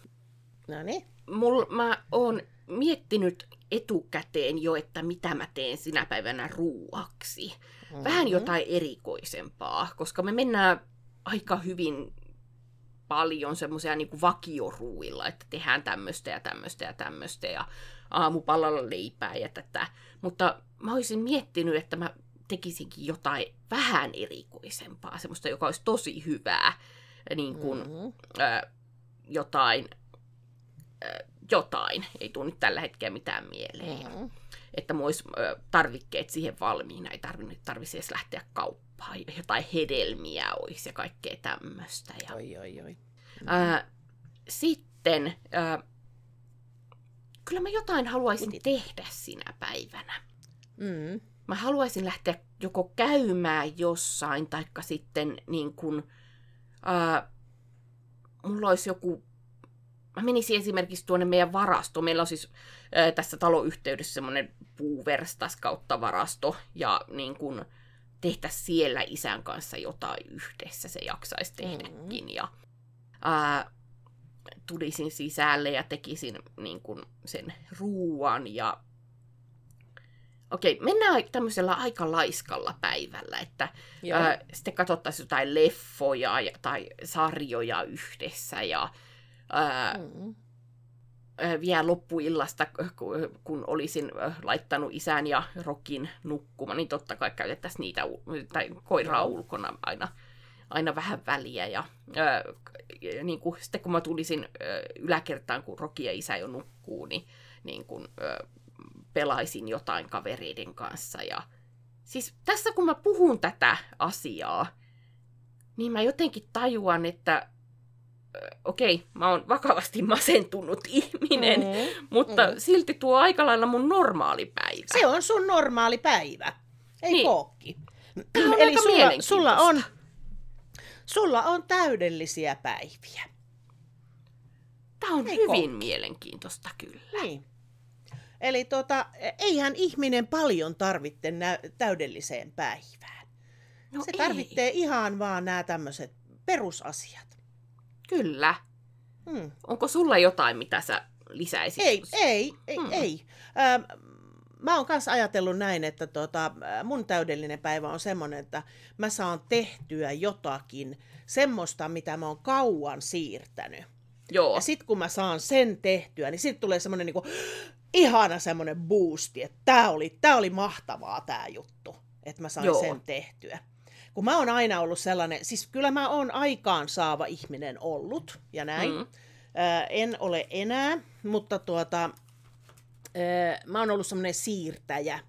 No niin. Mul, mä oon miettinyt etukäteen jo, että mitä mä teen sinä päivänä ruuaksi. Mm-hmm. Vähän jotain erikoisempaa, koska me mennään aika hyvin paljon semmoisia niin vakioruuilla, että tehdään tämmöistä ja tämmöistä ja tämmöistä ja aamupalalla leipää ja tätä. Mutta mä olisin miettinyt, että mä tekisinkin jotain vähän erikoisempaa, semmoista, joka olisi tosi hyvää, niin kuin mm-hmm. ö, jotain, ö, jotain, ei tule nyt tällä hetkellä mitään mieleen. Mm-hmm. Että mulla olisi ö, tarvikkeet siihen valmiina, ei tarvitse tarvitse edes lähteä kauppaan, jotain hedelmiä olisi ja kaikkea tämmöistä. Ja, oi, oi, oi. Mm-hmm. Ö, sitten... Ö, kyllä mä jotain haluaisin Budit. tehdä sinä päivänä. Mm. Mä haluaisin lähteä joko käymään jossain, taikka sitten niin kuin, ää, mulla olisi joku, mä menisin esimerkiksi tuonne meidän varastoon. Meillä on siis ää, tässä taloyhteydessä semmoinen puuverstas kautta varasto, ja niin kuin, tehtäisiin siellä isän kanssa jotain yhdessä, se jaksaisi tehdäkin. Mm. Ja, ää, tulisin sisälle ja tekisin niin kuin sen ruuan ja Okei, mennään tämmöisellä aika laiskalla päivällä, että ää, sitten katsottaisiin jotain leffoja tai sarjoja yhdessä ja ää, mm. Vielä loppuillasta, kun olisin laittanut isän ja Rokin nukkumaan, niin totta kai käytettäisiin niitä, tai koiraa ulkona aina aina vähän väliä. Ja ää, niin kuin, sitten kun mä tulisin ää, yläkertaan, kun Roki ja isä jo nukkuu, niin, niin kuin, ää, pelaisin jotain kavereiden kanssa. Ja, siis tässä kun mä puhun tätä asiaa, niin mä jotenkin tajuan, että okei, okay, mä oon vakavasti masentunut ihminen, mm, mutta mm. silti tuo aika lailla mun normaali päivä. Se on sun normaali päivä, ei niin. kookki. Eli sulla, sulla on Sulla on täydellisiä päiviä. Tämä on Eikö? hyvin mielenkiintoista kyllä. Niin. Eli tota, eihän ihminen paljon tarvitse nä- täydelliseen päivään. No Se ei. tarvitsee ihan vaan nämä tämmöiset perusasiat. Kyllä. Hmm. Onko sulla jotain, mitä sä lisäisit? Ei, ei, ei, hmm. ei. Ähm, mä oon kanssa ajatellut näin, että tota, mun täydellinen päivä on semmoinen, että mä saan tehtyä jotakin semmoista, mitä mä oon kauan siirtänyt. Joo. Ja sit kun mä saan sen tehtyä, niin sitten tulee semmoinen niinku, ihana semmoinen boosti, että tää oli, tää oli mahtavaa tää juttu, että mä sain Joo. sen tehtyä. Kun mä oon aina ollut sellainen, siis kyllä mä oon aikaan saava ihminen ollut ja näin. Mm. Ää, en ole enää, mutta tuota, ää, mä oon ollut semmoinen siirtäjä.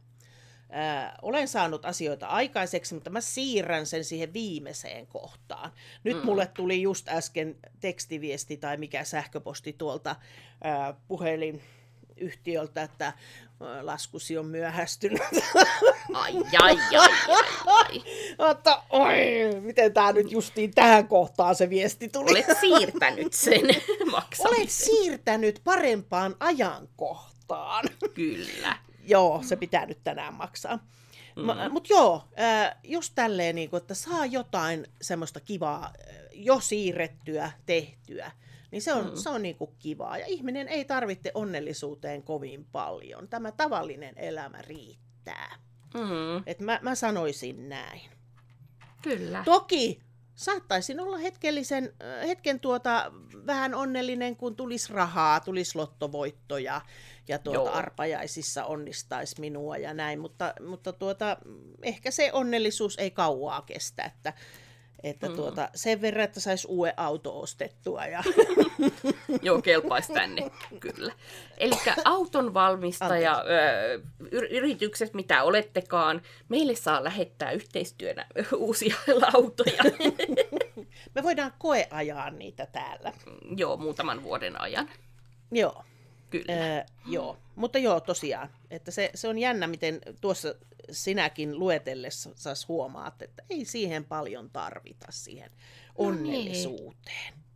Ää, olen saanut asioita aikaiseksi, mutta mä siirrän sen siihen viimeiseen kohtaan. Nyt mm. mulle tuli just äsken tekstiviesti tai mikä sähköposti tuolta ää, puhelinyhtiöltä, että laskusi on myöhästynyt. Ai, ai, ai, ai, ai. Mutta oi, miten tämä nyt justiin tähän kohtaan se viesti tuli. Olet siirtänyt sen maksamisen. Olet siirtänyt parempaan ajankohtaan. Kyllä. joo, se pitää nyt tänään maksaa. Mm. Mutta joo, just tälleen, niin kun, että saa jotain semmoista kivaa jo siirrettyä, tehtyä, niin se on, mm. se on niin kuin kivaa. Ja ihminen ei tarvitse onnellisuuteen kovin paljon. Tämä tavallinen elämä riittää. Mm. Et mä, mä sanoisin näin. Kyllä. Toki saattaisin olla hetkellisen, hetken tuota, vähän onnellinen, kun tulisi rahaa, tulisi lottovoittoja ja tuota, Joo. arpajaisissa onnistaisi minua ja näin, mutta, mutta tuota, ehkä se onnellisuus ei kauaa kestä, että, että mm. tuota, sen verran, että saisi uuden auto ostettua. Ja... Joo, kelpaisi tänne, kyllä. Eli auton valmistaja, ö, yritykset, mitä olettekaan, meille saa lähettää yhteistyönä uusia autoja. Me voidaan koeajaa niitä täällä. Joo, muutaman vuoden ajan. Joo. Kyllä. Öö, joo, mutta joo, tosiaan. Että se, se on jännä, miten tuossa sinäkin luetellessa saas huomaat, että ei siihen paljon tarvita siihen onnellisuuteen. No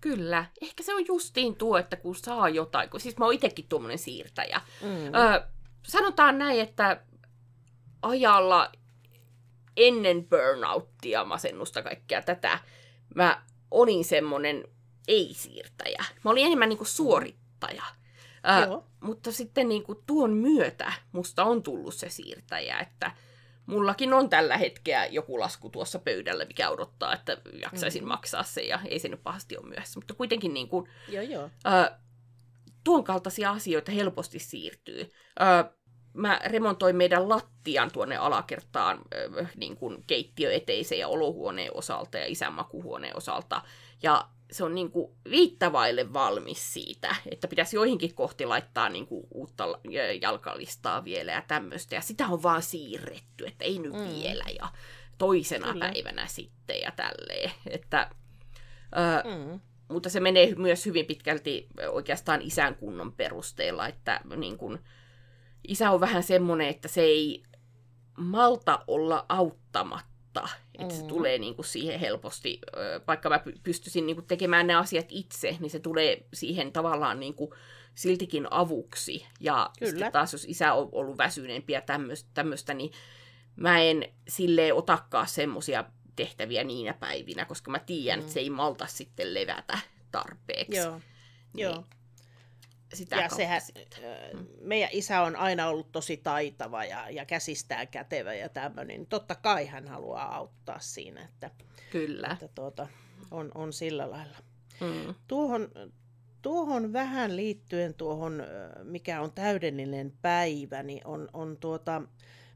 Kyllä. Ehkä se on justiin tuo, että kun saa jotain, kun siis mä oon itsekin tuommoinen siirtäjä. Mm. Öö, sanotaan näin, että ajalla ennen burnouttia, masennusta, kaikkea tätä, mä olin semmoinen ei-siirtäjä. Mä olin enemmän niin kuin suorittaja. Joo. mutta sitten niin kuin tuon myötä musta on tullut se siirtäjä, että mullakin on tällä hetkellä joku lasku tuossa pöydällä, mikä odottaa, että jaksaisin mm. maksaa se ja ei se nyt pahasti ole myöhässä. Mutta kuitenkin niin kuin, Joo, joo. ää, tuon kaltaisia asioita helposti siirtyy. Ää, mä remontoin meidän lattian tuonne alakertaan niin kuin keittiöeteisen ja olohuoneen osalta ja isän makuhuoneen osalta. Ja se on niin kuin viittavaille valmis siitä, että pitäisi joihinkin kohti laittaa niin kuin uutta jalkalistaa vielä ja tämmöistä. Ja sitä on vaan siirretty, että ei nyt mm. vielä ja toisena Kyllä. päivänä sitten ja tälleen. Että, ää, mm. Mutta se menee myös hyvin pitkälti oikeastaan isän kunnon perusteella, että niin kuin, isä on vähän semmoinen, että se ei malta olla auttamatta että se Mm. tulee niin kuin siihen helposti, vaikka mä py- pystyisin niin kuin tekemään ne asiat itse, niin se tulee siihen tavallaan niin kuin siltikin avuksi. Ja Kyllä. sitten taas, jos isä on ollut väsyneempi ja tämmöistä, tämmöistä niin mä en silleen otakaan semmoisia tehtäviä niinä päivinä, koska mä tiedän, Mm. että se ei malta sitten levätä tarpeeksi. Joo, Niin joo. Sitä Ja sehän, sitten. meidän isä on aina ollut tosi taitava ja, ja käsistään kätevä ja tämmöinen. niin Totta kai hän haluaa auttaa siinä, että, Kyllä. että tuota, on, on sillä lailla. Mm. Tuohon, tuohon vähän liittyen tuohon, mikä on täydellinen päivä, niin on, on tuota,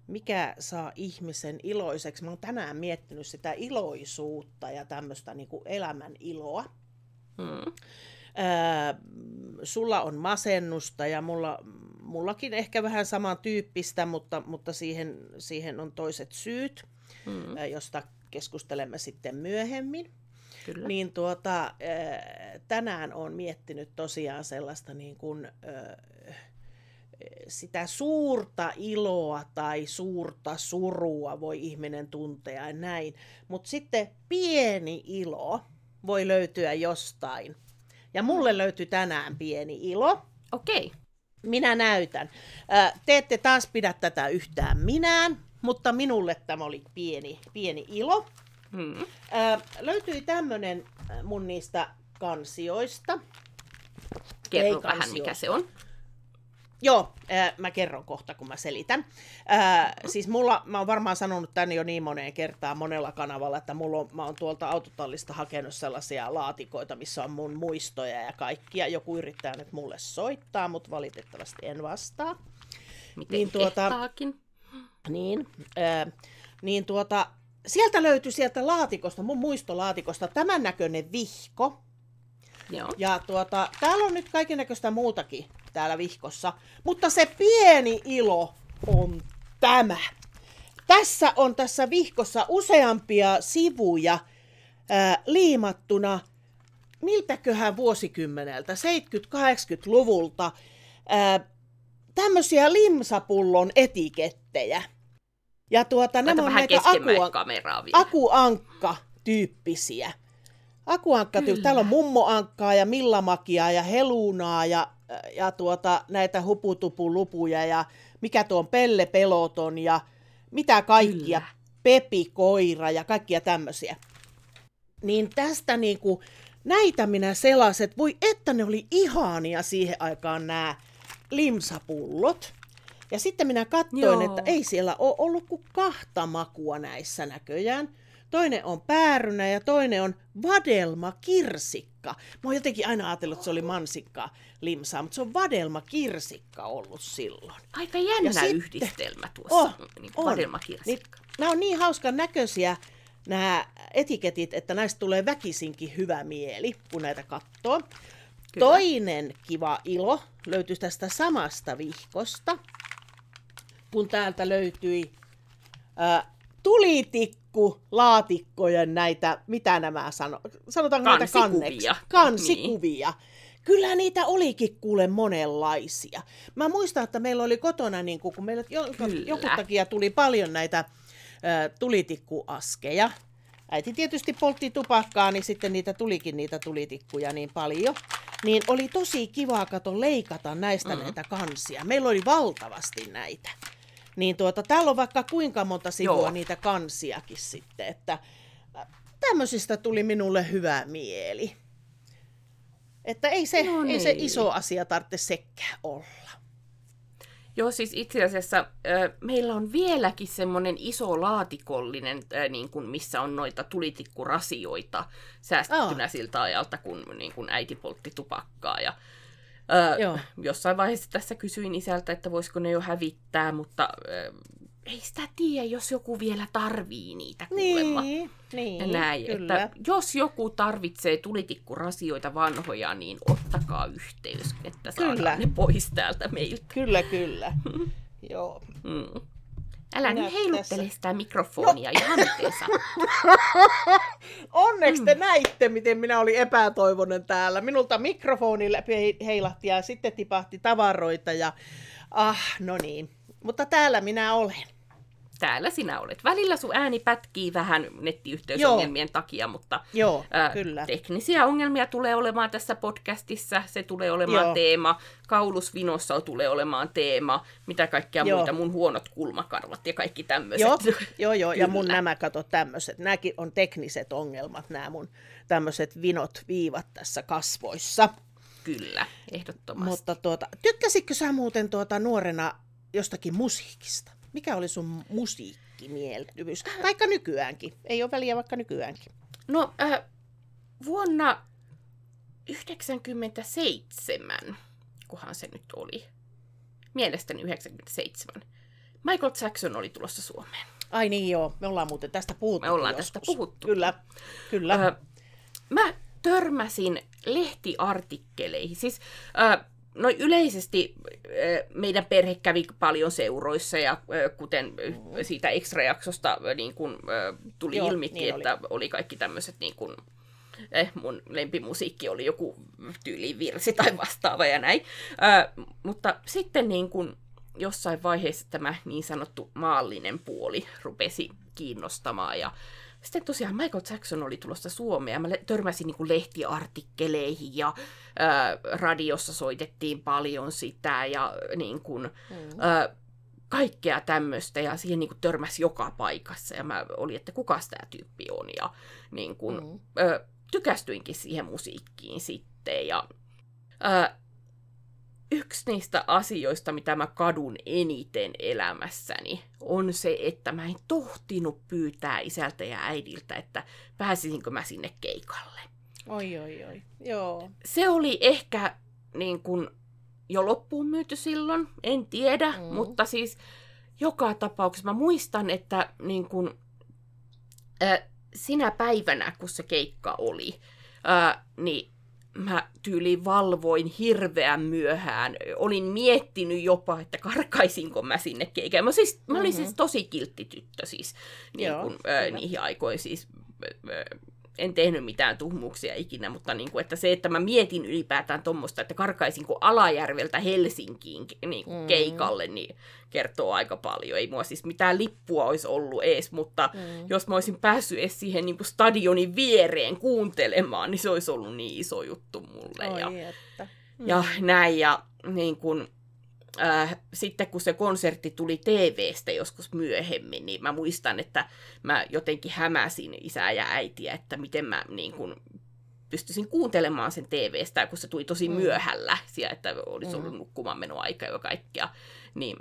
mikä saa ihmisen iloiseksi. Mä oon tänään miettinyt sitä iloisuutta ja tämmöistä niin elämän iloa. Mm. Ää, sulla on masennusta ja mulla, mullakin ehkä vähän samantyyppistä, mutta, mutta siihen, siihen on toiset syyt, Mm. ää, josta keskustelemme sitten myöhemmin. Kyllä. Niin tuota, ää, tänään on miettinyt tosiaan sellaista niin kuin, ää, sitä suurta iloa tai suurta surua voi ihminen tuntea ja näin. Mutta sitten pieni ilo voi löytyä jostain. Ja mulle löytyi tänään pieni ilo. Okei. Minä näytän. Te ette taas pidä tätä yhtään minään, mutta minulle tämä oli pieni, pieni ilo. Mm. Ää, Löytyi tämmönen ää, mun niistä kansioista. Kerro Ei vähän, mikä se on. Joo, ää, mä kerron kohta, kun mä selitän. Ää, siis mulla, mä oon varmaan sanonut tän jo niin moneen kertaan monella kanavalla, että mulla on, mä oon tuolta autotallista hakenut sellaisia laatikoita, missä on mun muistoja ja kaikkia. Joku yrittää nyt mulle soittaa, mutta valitettavasti en vastaa. Miten Niin tuota- kehtaakin. Niin, ää, niin tuota, sieltä löytyi sieltä laatikosta, mun muistolaatikosta, tämän näköinen vihko. Joo. Ja tuota, täällä on nyt kaikennäköistä muutakin täällä vihkossa, mutta se pieni ilo on tämä. Tässä on tässä vihkossa useampia sivuja ää, liimattuna miltäköhän vuosikymmeneltä, 70-80-luvulta, ää, tämmöisiä limsapullon etikettejä. Ja tuota, Laita nämä on näitä keskemmäin akua, kameraa vielä. akuankka-tyyppisiä. Akuankka Kyllä. Täällä on mummoankkaa ja millamakia ja helunaa ja, ja tuota, näitä huputupulupuja ja mikä tuo on Pelle Peloton ja mitä kaikkia. Kyllä. Pepi Koira ja kaikkia tämmöisiä. Niin tästä niinku, näitä minä selaset, voi että ne oli ihania siihen aikaan nämä limsapullot. Ja sitten minä katsoin, Joo. että ei siellä ole ollut kuin kahta makua näissä näköjään. Toinen on päärynä ja toinen on vadelma kirsikka. Mä oon jotenkin aina ajatellut, että se oli mansikka limsaa, mutta se on vadelma kirsikka ollut silloin. Aika jännä sitten- yhdistelmä tuossa. On, niin on. vadelmakirsikka. Niin, nämä on niin hauskan näköisiä nämä etiketit, että näistä tulee väkisinkin hyvä mieli, kun näitä katsoo. Kyllä. Toinen kiva ilo löytyy tästä samasta vihkosta, kun täältä löytyi ä, tulitikku laatikkojen näitä, mitä nämä sano, sanotaanko näitä kanneksi? Kansikuvia. Kansikuvia. Kyllä niitä olikin kuule monenlaisia. Mä muistan, että meillä oli kotona, niin kun, kun meillä jo, joku takia tuli paljon näitä tulitikkuaskeja. Äiti tietysti poltti tupakkaa, niin sitten niitä tulikin niitä tulitikkuja niin paljon. Niin oli tosi kiva kato leikata näistä mm. näitä kansia. Meillä oli valtavasti näitä. Niin tuota, täällä on vaikka kuinka monta sivua Joo. niitä kansiakin sitten, että äh, tämmöisistä tuli minulle hyvä mieli. Että ei se, No ei se niin. iso asia tarvitse sekään olla. Joo, siis itse asiassa äh, meillä on vieläkin semmoinen iso laatikollinen, äh, niin kuin, missä on noita tulitikkurasioita säästettynä Aa. siltä ajalta, kun, niin kuin äiti poltti tupakkaa. Ja, äh, Joo. jossain vaiheessa tässä kysyin isältä, että voisiko ne jo hävittää, mutta äh, ei sitä tiedä, jos joku vielä tarvii niitä kuulemma. Niin, niin Ja näin, kyllä. että jos joku tarvitsee tulitikkurasioita vanhoja, niin ottakaa yhteys, että saadaan Kyllä. ne pois täältä meiltä. Kyllä, kyllä. Joo. Mm. Älä Minä nyt heiluttele tässä- sitä mikrofonia no. ihan miten. Onneksi te näitte, miten minä olin epätoivonen täällä. Minulta mikrofoni heilahti ja sitten tipahti tavaroita ja ah, no niin. Mutta täällä minä olen. Täällä sinä olet. Välillä sun ääni pätkii vähän nettiyhteysongelmien takia, mutta Joo, ää, kyllä. teknisiä ongelmia tulee olemaan tässä podcastissa. Se tulee olemaan Joo. teema. Kaulusvinossa tulee olemaan teema. Mitä kaikkea Joo. muita. Mun huonot kulmakarvat ja kaikki tämmöiset. Joo, joo, joo. ja mun nämä, kato, tämmöiset, nämäkin on tekniset ongelmat, nämä mun tämmöiset vinot viivat tässä kasvoissa. Kyllä, ehdottomasti. Mutta tuota, tykkäsitkö sä muuten tuota nuorena jostakin musiikista? Mikä oli sun musiikkimieltymys? Taikka nykyäänkin. Ei ole väliä vaikka nykyäänkin. No, äh, vuonna 1997, kuhan se nyt oli, mielestäni 97, Michael Jackson oli tulossa Suomeen. Ai niin joo, me ollaan muuten tästä puhuttu. Me ollaan tästä puhuttu. Kyllä, kyllä. Äh, mä törmäsin lehtiartikkeleihin, siis äh, no yleisesti meidän perhe kävi paljon seuroissa ja kuten äh, siitä extra-jaksosta äh, niin kun, tuli Joo, ilmikin, niin että oli kaikki tämmöiset niin kun, eh, mun lempimusiikki oli joku tyylivirsi tai vastaava ja näin. Äh, mutta sitten niin kun jossain vaiheessa tämä niin sanottu maallinen puoli rupesi kiinnostamaan ja sitten tosiaan Michael Jackson oli tulossa Suomeen ja mä törmäsin niin lehtiartikkeleihin ja ää, radiossa soitettiin paljon sitä ja niin kuin, Mm. ää, kaikkea tämmöistä ja siihen niin kuin törmäsi joka paikassa ja mä olin, että kuka tämä tyyppi on ja niin kuin, Mm. ää, tykästyinkin siihen musiikkiin sitten ja ää, yksi niistä asioista, mitä mä kadun eniten elämässäni, on se, että mä en tohtinut pyytää isältä ja äidiltä, että pääsisinkö mä sinne keikalle. Oi, oi, oi. Joo. Se oli ehkä niin kuin, jo loppuun myyty silloin, en tiedä, Mm. mutta siis joka tapauksessa mä muistan, että niin kuin, äh, sinä päivänä, kun se keikka oli, äh, niin mä tyyliin valvoin hirveän myöhään. Olin miettinyt jopa, että karkaisinko mä sinne keikään. Mä, siis, mä olin mm-hmm. siis tosi kiltti tyttö siis niin kun, äh, niihin aikoihin. Siis, äh, en tehnyt mitään tuhmuuksia ikinä, mutta niin kuin, että se, että mä mietin ylipäätään tuommoista, että karkaisinko Alajärveltä Helsinkiin niin kuin mm. keikalle, niin kertoo aika paljon. Ei mua siis mitään lippua olisi ollut ees, mutta mm. jos mä olisin päässyt edes siihen niin kuin stadionin viereen kuuntelemaan, niin se olisi ollut niin iso juttu mulle. Oi, ja, että. mm. ja näin, ja niin kuin, äh, sitten kun se konsertti tuli TVstä joskus myöhemmin, niin mä muistan, että mä jotenkin hämäsin isää ja äitiä, että miten mä niin kun, pystyisin kuuntelemaan sen TVstä, kun se tuli tosi mm. myöhällä, siellä, että olisi ollut mm. nukkumaan menoaika ja kaikkea. Niin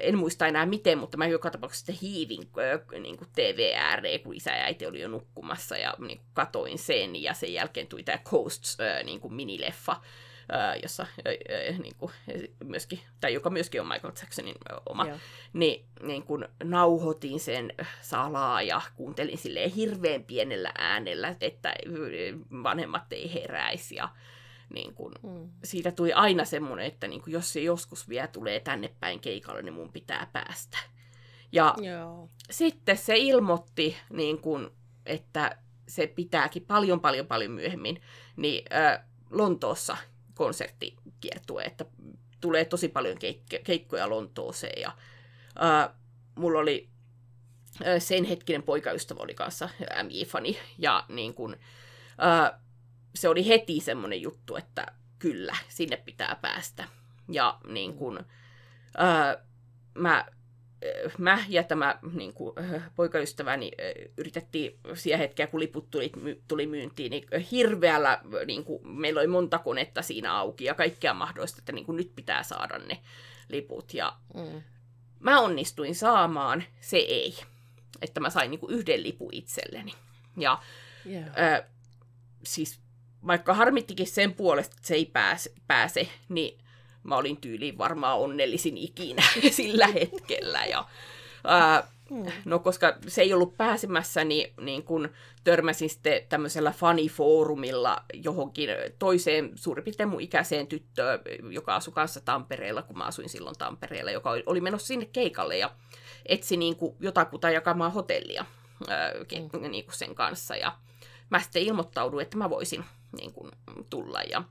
en muista enää miten, mutta mä joka tapauksessa hiivin niin kuin TV ääreen, kun isä ja äiti oli jo nukkumassa ja niin kuin katoin sen ja sen jälkeen tuli tämä Coasts niin kuin minileffa ää, jossa ää, niin kuin, myöskin, tai joka myöskin on Michael Jacksonin oma, Joo. niin, niin kuin nauhoitin sen salaa ja kuuntelin silleen hirveän pienellä äänellä, että vanhemmat ei heräisi ja niin kun, mm. siitä tuli aina semmoinen, että niin kun, jos se joskus vielä tulee tänne päin keikalle, niin mun pitää päästä. Ja Joo. sitten se ilmoitti, niin kun, että se pitääkin paljon, paljon, paljon myöhemmin, niin äh, Lontoossa konserttikiertue, että tulee tosi paljon keik- keikkoja Lontooseen ja ää, mulla oli ää, sen hetkinen poikaystävä oli kanssa MJ-fani ja niin kun, ää, se oli heti semmoinen juttu, että kyllä, sinne pitää päästä. Ja niin kun, ää, mä mä ja tämä niin kuin, poikaystäväni yritettiin siihen hetkeen, kun liput tuli, tuli myyntiin, niin hirveällä, niin kuin, meillä oli monta konetta siinä auki ja kaikkea mahdollista, että niin kuin, nyt pitää saada ne liput. Ja mm. mä onnistuin saamaan, se ei. Että mä sain niin kuin, yhden lipun itselleni. Ja yeah. äh, siis vaikka harmittikin sen puolesta, että se ei pääse, pääse niin mä olin tyyliin varmaan onnellisin ikinä sillä hetkellä. Ja, ää, no koska se ei ollut pääsemässä, niin, niin kun törmäsin sitten tämmöisellä fanifoorumilla johonkin toiseen suurin piirtein mun ikäiseen tyttöön, joka asui kanssa Tampereella, kun mä asuin silloin Tampereella, joka oli, menossa sinne keikalle ja etsi niin kuin jotakuta jakamaan hotellia ää, mm. niin kuin sen kanssa. Ja mä sitten ilmoittauduin, että mä voisin niin kuin, tulla. Ja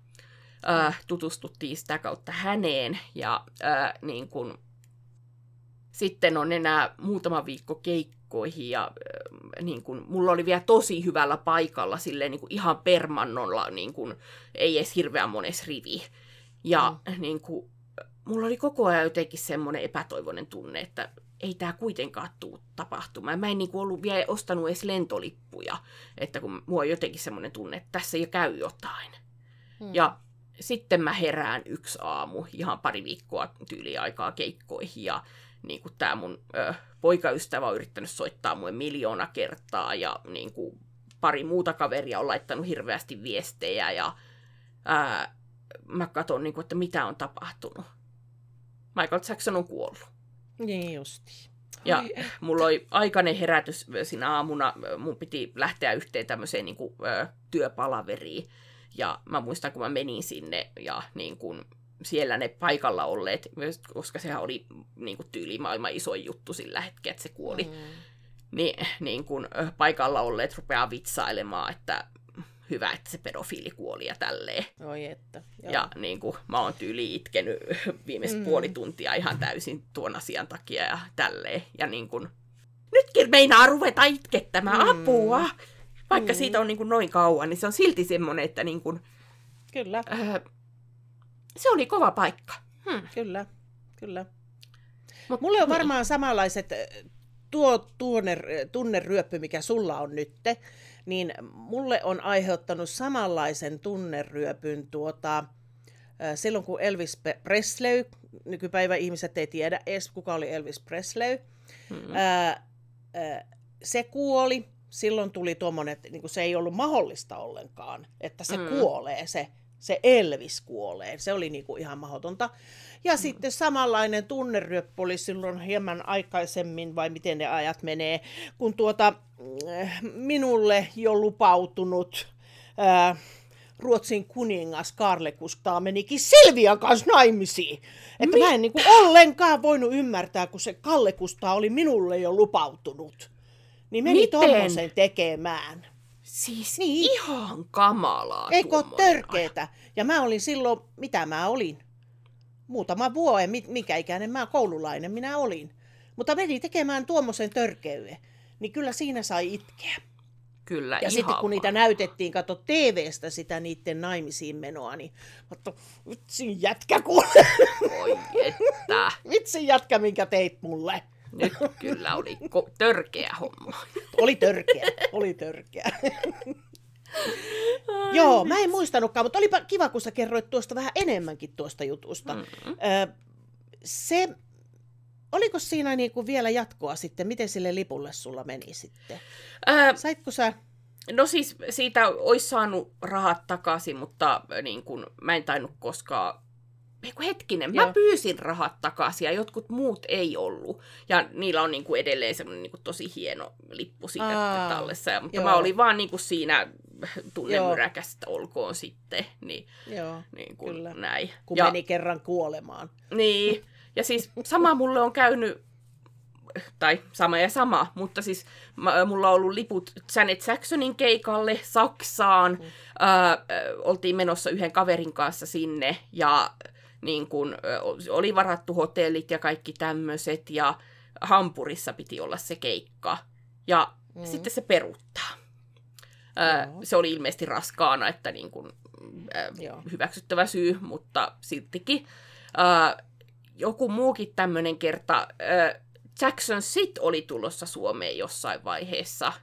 äh, tutustuttiin sitä kautta häneen ja äh, niin kun, sitten on enää muutama viikko keikkoihin ja äh, niin kun, mulla oli vielä tosi hyvällä paikalla silleen niin kun, ihan permannolla, niin kun, ei edes hirveän mones rivi. Ja mm. niin kun, mulla oli koko ajan jotenkin semmoinen epätoivoinen tunne, että ei tämä kuitenkaan tule tapahtumaan. Mä en niin kuin ollut vielä ostanut edes lentolippuja, että kun mulla on jotenkin semmoinen tunne, että tässä ei käy jotain. Mm. Ja sitten mä herään yksi aamu, ihan pari viikkoa tyyli aikaa keikkoihin ja niin kuin tämä mun ö, poikaystävä on yrittänyt soittaa mulle miljoona kertaa ja niin kuin, pari muuta kaveria on laittanut hirveästi viestejä ja ää, mä katson, niin kuin, että mitä on tapahtunut. Michael Jackson on kuollut. Niin justi. Ja mulla oli aikainen herätys siinä aamuna. Mun piti lähteä yhteen tämmöiseen niin kuin, ö, työpalaveriin. Ja mä muistan, kun mä menin sinne ja niin kun siellä ne paikalla olleet, koska sehän oli niin kuin tyyli maailman isoin juttu sillä hetkellä, että se kuoli. Mm. Niin, niin kun paikalla olleet rupeaa vitsailemaan, että hyvä, että se pedofiili kuoli ja tälleen. Oi että. Joo. Ja niin kuin, mä oon tyyli itkenyt viimeiset mm. puoli tuntia ihan täysin tuon asian takia ja tälleen. Ja niin kuin, nytkin meinaa ruveta itkettämään mm. apua. Vaikka mm. siitä on niin kuin noin kauan, niin se on silti semmoinen, että niin kuin, Kyllä. Äh, se oli kova paikka. Hmm. Kyllä, kyllä. Mut, Mulle on niin. varmaan samanlaiset tuo tuonne, tunneryöppy, mikä sulla on nytte, niin mulle on aiheuttanut samanlaisen tunneryöpyn tuota, silloin kun Elvis Presley, nykypäivä ihmiset ei tiedä edes kuka oli Elvis Presley, hmm. ää, ää, se kuoli silloin tuli tuommoinen, että niin se ei ollut mahdollista ollenkaan, että se mm. kuolee, se, se Elvis kuolee. Se oli niin kuin ihan mahdotonta. Ja mm. sitten samanlainen tunneryöppö oli silloin hieman aikaisemmin, vai miten ne ajat menee, kun tuota, minulle jo lupautunut ää, Ruotsin kuningas Karle Kustaa menikin Silvian kanssa naimisiin. Että mä en niin kuin ollenkaan voinut ymmärtää, kun se Kalle Kustaa oli minulle jo lupautunut. Niin meni Miten? tommosen tekemään. Siis Niin. ihan kamalaa. Eikö törkeetä? Ja mä olin silloin, mitä mä olin? Muutama vuoden, mi- mikä ikäinen mä koululainen minä olin. Mutta meni tekemään tuommoisen törkeyden. Niin kyllä siinä sai itkeä. Kyllä, Ja ihan sitten kun niitä vaan. näytettiin, kato TV-stä sitä niiden naimisiin menoa, niin mutta vitsin jätkä kuule, Oi että. vitsin jätkä, minkä teit mulle. Nyt kyllä oli ko- törkeä homma. Oli törkeä, oli törkeä. Joo, mä en muistanutkaan, mutta olipa kiva, kun sä kerroit tuosta vähän enemmänkin tuosta jutusta. Mm. Ö, se, oliko siinä niinku vielä jatkoa sitten? Miten sille lipulle sulla meni sitten? Ää, Saitko sä? no siis siitä olisi saanut rahat takaisin, mutta niin kun, mä en tainnut koskaan... Eiku hetkinen, mä Joo. pyysin rahat takaisin ja jotkut muut ei ollut. Ja niillä on niin kuin edelleen semmoinen niin kuin tosi hieno lippu siinä Aa, tallessa. Ja, mutta joo. mä olin vaan niin kuin siinä tunnemyräkästä olkoon sitten. Niin, Joo, niin kuin Kyllä. näin. kun ja, meni kerran kuolemaan. Niin, ja siis sama mulle on käynyt, tai sama ja sama, mutta siis mä, mulla on ollut liput Janet Jacksonin keikalle Saksaan. Mm. Äh, oltiin menossa yhden kaverin kanssa sinne ja niin kun, oli varattu hotellit ja kaikki tämmöiset ja Hampurissa piti olla se keikka. Ja mm. sitten se peruuttaa. Joo. se oli ilmeisesti raskaana, että niin kun, Joo. hyväksyttävä syy, mutta siltikin. Joku muukin tämmöinen kerta. Jackson Sit oli tulossa Suomeen jossain vaiheessa.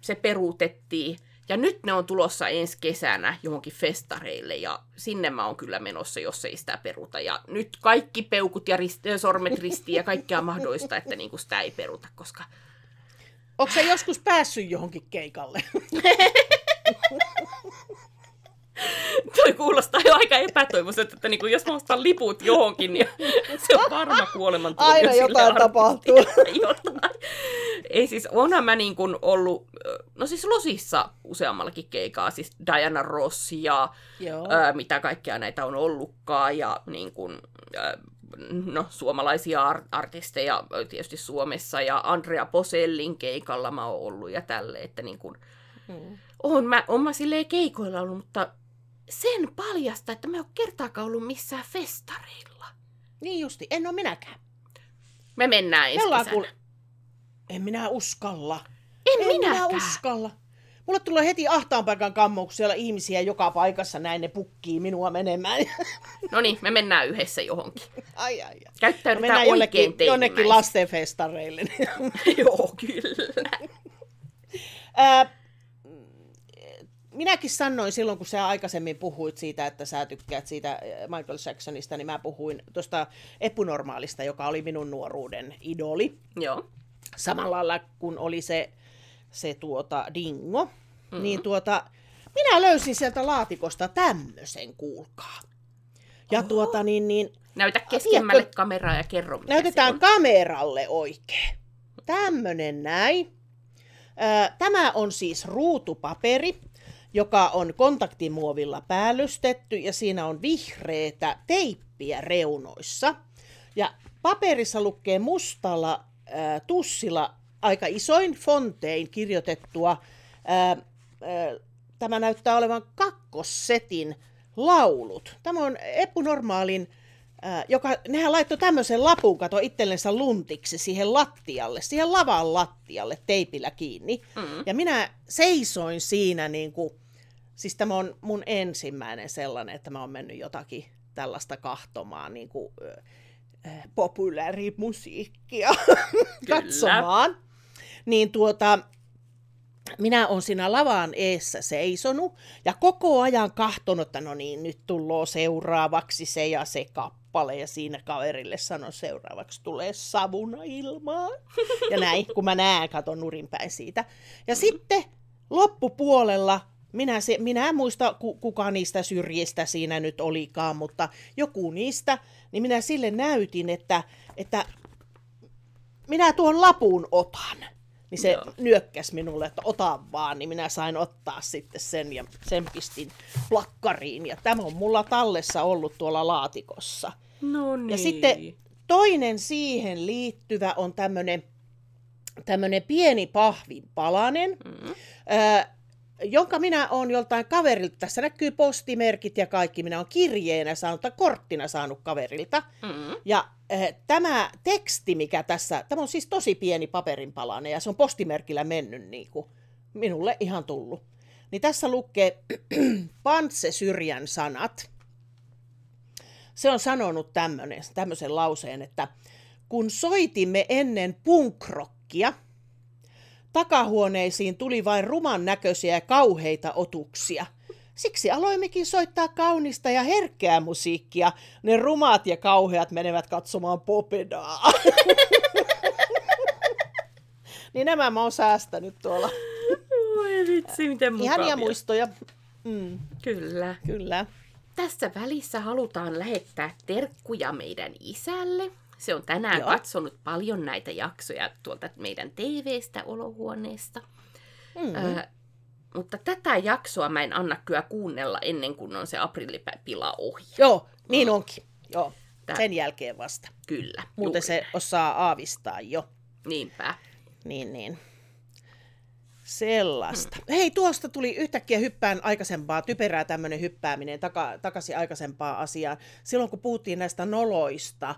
Se peruutettiin. Ja nyt ne on tulossa ensi kesänä johonkin festareille ja sinne mä oon kyllä menossa, jos ei sitä peruta. Ja nyt kaikki peukut ja rist- sormet ristiin ja kaikkea mahdollista, että niinku sitä ei peruta, koska Onko sä joskus päässyt johonkin keikalle? toi kuulostaa jo aika epätoivoiselta, että niinku, jos mä ostan liput johonkin, niin se on varma kuolemantuomio Aina jotain tapahtuu. jotain. Ei siis, onhan mä niin kuin ollut, no siis Losissa useammallakin keikaa, siis Diana Ross ja Joo. ää, mitä kaikkea näitä on ollutkaan ja niin kuin, ää, no, suomalaisia ar- artisteja tietysti Suomessa ja Andrea Posellin keikalla mä oon ollut ja tälle, että niin kuin, Mm. on mä, on mä silleen keikoilla ollut, mutta sen paljasta, että mä en ole kertaakaan ollut missään festareilla. Niin justi, en ole minäkään. Me mennään Me ensi kesänä. kuule... En minä uskalla. En, En minäkään. minä uskalla. Mulle tulee heti ahtaan paikan kammo, kun siellä ihmisiä joka paikassa näin ne pukkii minua menemään. No niin, me mennään yhdessä johonkin. ai, ai, ai. Käyttäydytään mennään oikein jollekin, jonnekin teinimäisesti. lastenfestareille. Joo, kyllä. Minäkin sanoin silloin, kun sä aikaisemmin puhuit siitä, että sä tykkäät siitä äh, Michael Jacksonista, niin mä puhuin tuosta epunormaalista, joka oli minun nuoruuden idoli. Joo. Samalla lailla kun oli se, se tuota Dingo, mm-hmm. niin tuota, minä löysin sieltä laatikosta tämmöisen, kuulkaa. Ja Oho. tuota niin, niin Näytä keskemmälle tiedätkö- kameraa ja kerro, mikä Näytetään se on. kameralle oikein. Tämmönen näin. Ö, Tämä on siis ruutupaperi, joka on kontaktimuovilla päällystetty ja siinä on vihreätä teippiä reunoissa. Ja paperissa lukee mustalla äh, tussilla aika isoin fontein kirjoitettua. Äh, äh, tämä näyttää olevan kakkossetin laulut. Tämä on Eppu Normaalin Ää, joka, nehän laittoi tämmöisen lapun, kato itsellensä luntiksi siihen lattialle, siihen lavan lattialle teipillä kiinni. Mm. Ja minä seisoin siinä niin kuin, siis tämä on mun ensimmäinen sellainen, että mä oon mennyt jotakin tällaista kahtomaan niin kuin, ö, populaarimusiikkia katsomaan. Niin tuota, minä on siinä lavan eessä seisonut ja koko ajan kahtonut, että no niin, nyt tulloo seuraavaksi se ja se kappale. Ja siinä kaverille sanon seuraavaksi tulee savuna ilmaan. Ja näin, kun mä näen, katon nurinpäin siitä. Ja sitten loppupuolella, minä, se, minä en muista ku, kuka niistä syrjistä siinä nyt olikaan, mutta joku niistä, niin minä sille näytin, että, että minä tuon lapun otan. niin se Joo. nyökkäsi minulle, että ota vaan, niin minä sain ottaa sitten sen ja sen pistin plakkariin. Ja tämä on mulla tallessa ollut tuolla laatikossa. No niin. Ja sitten toinen siihen liittyvä on tämmöinen tämmönen pieni pahvinpalanen, Mm. ää, jonka minä olen joltain kaverilta, tässä näkyy postimerkit ja kaikki, minä olen kirjeenä saanut tai korttina saanut kaverilta. Mm. Ja äh, tämä teksti, mikä tässä, tämä on siis tosi pieni paperinpalanen ja se on postimerkillä mennyt niin kuin minulle ihan tullut. Niin tässä lukee Pantse Syrjän sanat. Se on sanonut tämmönen, tämmöisen lauseen, että kun soitimme ennen punkrokkia, takahuoneisiin tuli vain ruman näköisiä ja kauheita otuksia. Siksi aloimmekin soittaa kaunista ja herkkää musiikkia. Ne rumaat ja kauheat menevät katsomaan popedaa. niin nämä mä oon säästänyt tuolla. Voi vitsi, miten mukavia. Ihania muistoja. Mm, Kyllä. kyllä. Tässä välissä halutaan lähettää terkkuja meidän isälle. Se on tänään Joo. Katsonut paljon näitä jaksoja tuolta meidän TV-stä olohuoneesta. Mm. Ö, mutta tätä jaksoa mä en anna kyllä kuunnella ennen kuin on se aprillipila ohi. Joo, niin onkin. Joo, Tää- sen jälkeen vasta. Kyllä. Muuten se osaa aavistaa jo. näin. Niinpä. Niin, niin. Sellaista. Hmm. Hei, tuosta tuli yhtäkkiä hyppään aikaisempaa, typerää tämmöinen hyppääminen taka, takaisin aikaisempaan asiaan. Silloin kun puhuttiin näistä noloista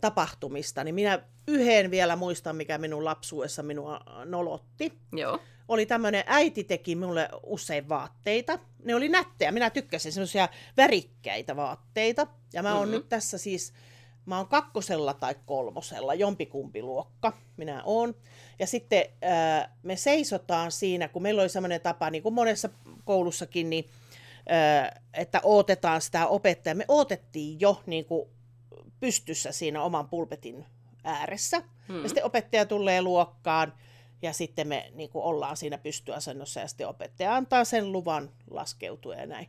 tapahtumista, niin minä yhden vielä muistan, mikä minun lapsuudessa minua nolotti. Joo. Oli tämmöinen, äiti teki minulle usein vaatteita. Ne oli nättejä, minä tykkäsin semmoisia värikkäitä vaatteita. Ja mä oon Mhm. nyt tässä siis, mä oon kakkosella tai kolmosella, jompikumpi luokka minä oon. Ja sitten ää, me seisotaan siinä, kun meillä oli semmoinen tapa, niin kuin monessa koulussakin, niin, ää, että odotetaan sitä opettajaa. Me odotettiin jo niin kuin pystyssä siinä oman pulpetin ääressä. Mm. Ja sitten opettaja tulee luokkaan ja sitten me niin kuin ollaan siinä pystyasennossa ja sitten opettaja antaa sen luvan laskeutua ja näin.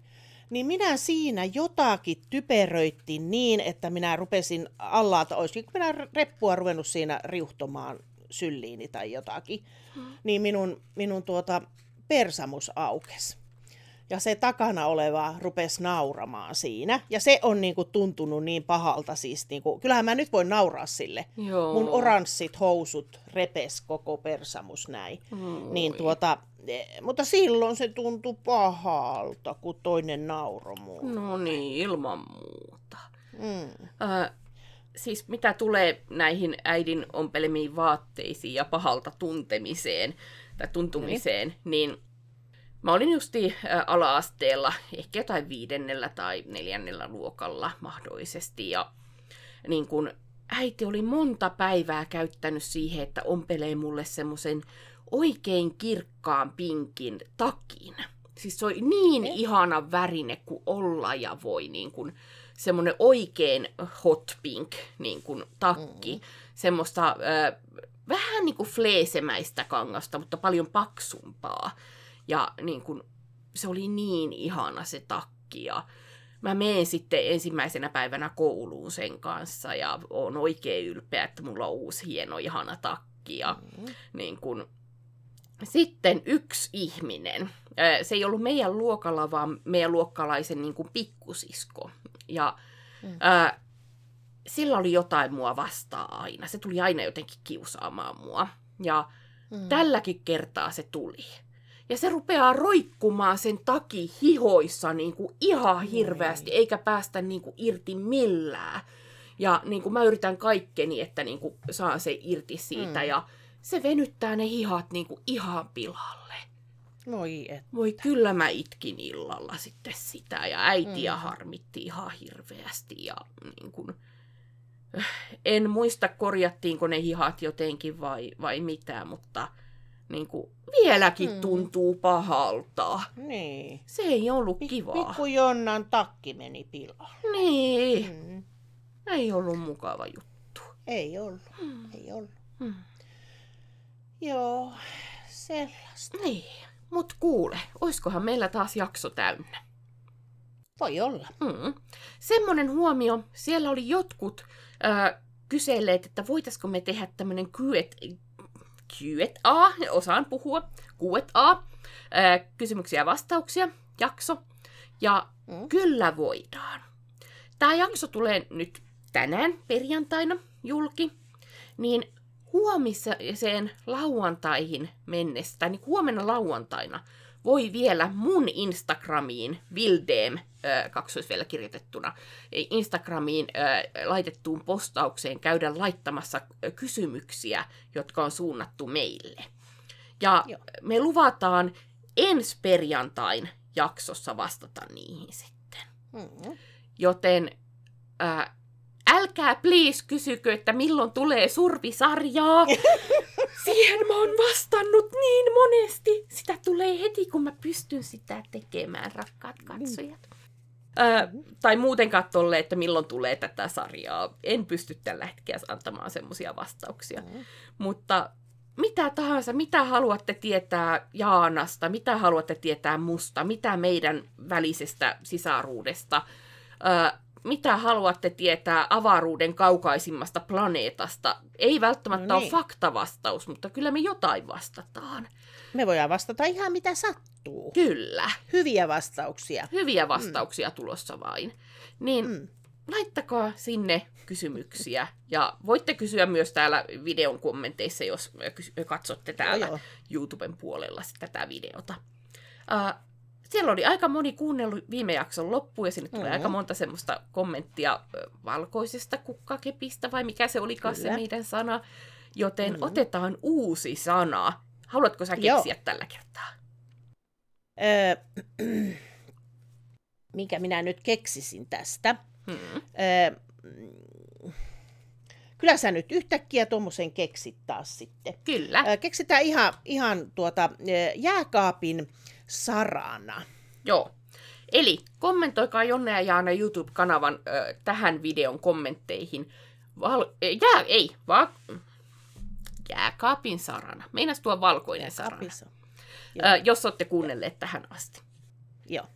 Niin minä siinä jotakin typeröittiin niin, että minä rupesin allalta, olisikin kun minä reppua ruvennut siinä riuhtomaan sylliini tai jotakin, niin minun, minun tuota persamus aukesi. Ja se takana oleva rupesi nauramaan siinä. Ja se on niinku tuntunut niin pahalta siis. Niinku, kyllähän mä nyt voin nauraa sille. Joo. Mun oranssit housut repes koko persamus näin. Oi. Niin tuota, eh, mutta silloin se tuntui pahalta, kun toinen nauroi muun. No niin, ilman muuta. Mm. Ö, siis mitä tulee näihin äidin ompelemiin vaatteisiin ja pahalta tuntemiseen tai tuntumiseen, niin mä olin justi ala-asteella, ehkä jotain viidennellä tai neljännellä luokalla mahdollisesti, ja niin kun äiti oli monta päivää käyttänyt siihen, että ompelee mulle semmoisen oikein kirkkaan pinkin takin. Siis se oli niin Okei. ihana värine kuin olla ja voi, niin kuin semmoinen oikein hot pink niin kuin takki. Mm. Semmoista äh, vähän niin kuin fleesemäistä kangasta, mutta paljon paksumpaa. Ja niin kuin, se oli niin ihana se takki ja mä menen sitten ensimmäisenä päivänä kouluun sen kanssa ja on oikein ylpeä, että mulla on uusi hieno ihana takki ja Mm. niin kun... Sitten yksi ihminen, se ei ollut meidän luokalla, vaan meidän luokkalaisen niin kuin pikkusisko. Ja Mm. ää, sillä oli jotain mua vastaan aina. Se tuli aina jotenkin kiusaamaan mua. Ja Mm. tälläkin kertaa se tuli. Ja se rupeaa roikkumaan sen taki hihoissa niin kuin ihan hirveästi, Voi. eikä päästä niin kuin irti millään. Ja niin kuin mä yritän kaikkeni, että niin kuin saan se irti siitä. Mm. Ja se venyttää ne hihat niin kuin ihan pilalle. Voi et. Voi kyllä mä itkin illalla sitten sitä ja äitiä Mm. harmitti ihan hirveästi ja niin kuin, en muista korjattiinko ne hihat jotenkin vai, vai mitä, mutta niin kuin, vieläkin Mm. tuntuu pahalta. Niin. Se ei ollut Pik- kivaa. Pikku Jonnan takki meni pilalle. Niin, Mm. ei ollut mukava juttu. Ei ollut, Mm. ei ollut. Mm. Joo, sellaista. Niin, mut kuule, oiskohan meillä taas jakso täynnä? Voi olla. Mm. Semmoinen huomio, siellä oli jotkut äh, kyselleet, että voitaisiko me tehdä tämmöinen Q&A Q&A, osaan puhua, Q&A, ää, kysymyksiä ja vastauksia, jakso. Ja Mm. kyllä voidaan. Tämä jakso tulee nyt tänään perjantaina julki, niin huomiseen lauantaihin mennessä, niin huomenna lauantaina, voi vielä mun Instagramiin, Vildem, äh, kaksois vielä kirjoitettuna, Instagramiin äh, laitettuun postaukseen käydä laittamassa kysymyksiä, jotka on suunnattu meille. Ja Joo. me luvataan ensi perjantain jaksossa vastata niihin sitten. Mm. Joten ää, älkää please kysykö, että milloin tulee survisarjaa. Siihen mä oon vastannut niin monesti. Sitä tulee heti, kun mä pystyn sitä tekemään, rakkaat katsojat. Tai muutenkaan tolle, että milloin tulee tätä sarjaa. En pysty tällä hetkellä antamaan semmoisia vastauksia. Mm. Mutta mitä tahansa, mitä haluatte tietää Jaanasta, mitä haluatte tietää musta, mitä meidän välisestä sisaruudesta, ö, mitä haluatte tietää avaruuden kaukaisimmasta planeetasta. Ei välttämättä no niin. ole faktavastaus, mutta kyllä me jotain vastataan. Me voidaan vastata ihan mitä sattuu. Kyllä, Hyviä vastauksia. hyviä vastauksia mm. tulossa vain. Niin Mm. laittakaa sinne kysymyksiä. Ja voitte kysyä myös täällä videon kommenteissa, jos katsotte täällä Joo, YouTuben puolella tätä videota. Uh, siellä oli aika moni kuunnellut viime jakson loppuun ja sinne tulee Mhm. aika monta semmoista kommenttia valkoisesta kukkakepistä vai mikä se olikaan se Kyllä. meidän sana. Joten Mhm. otetaan uusi sana. Haluatko sä Joo. keksiä tällä kertaa? Öö, minkä minä nyt keksisin tästä. Hmm. Öö, kyllä sä nyt yhtäkkiä tuommoisen keksit taas sitten. Kyllä, Öö, keksitään ihan, ihan tuota, jääkaapin sarana. joo. Eli kommentoikaa Jonne ja Jaana YouTube-kanavan ö, tähän videon kommentteihin. Val- jää, ei, vaan jääkaapin sarana. Meinas tuo valkoinen sarana. Jääkaapissa. Ö, jos olette kuunnelleet tähän asti. Joo.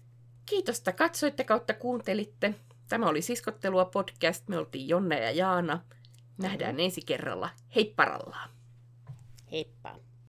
Kiitos, että katsoitte kautta kuuntelitte. Tämä oli Siskottelua podcast. Me oltiin Jonne ja Jaana. Nähdään ensi kerralla. Heipparallaan! Heippa.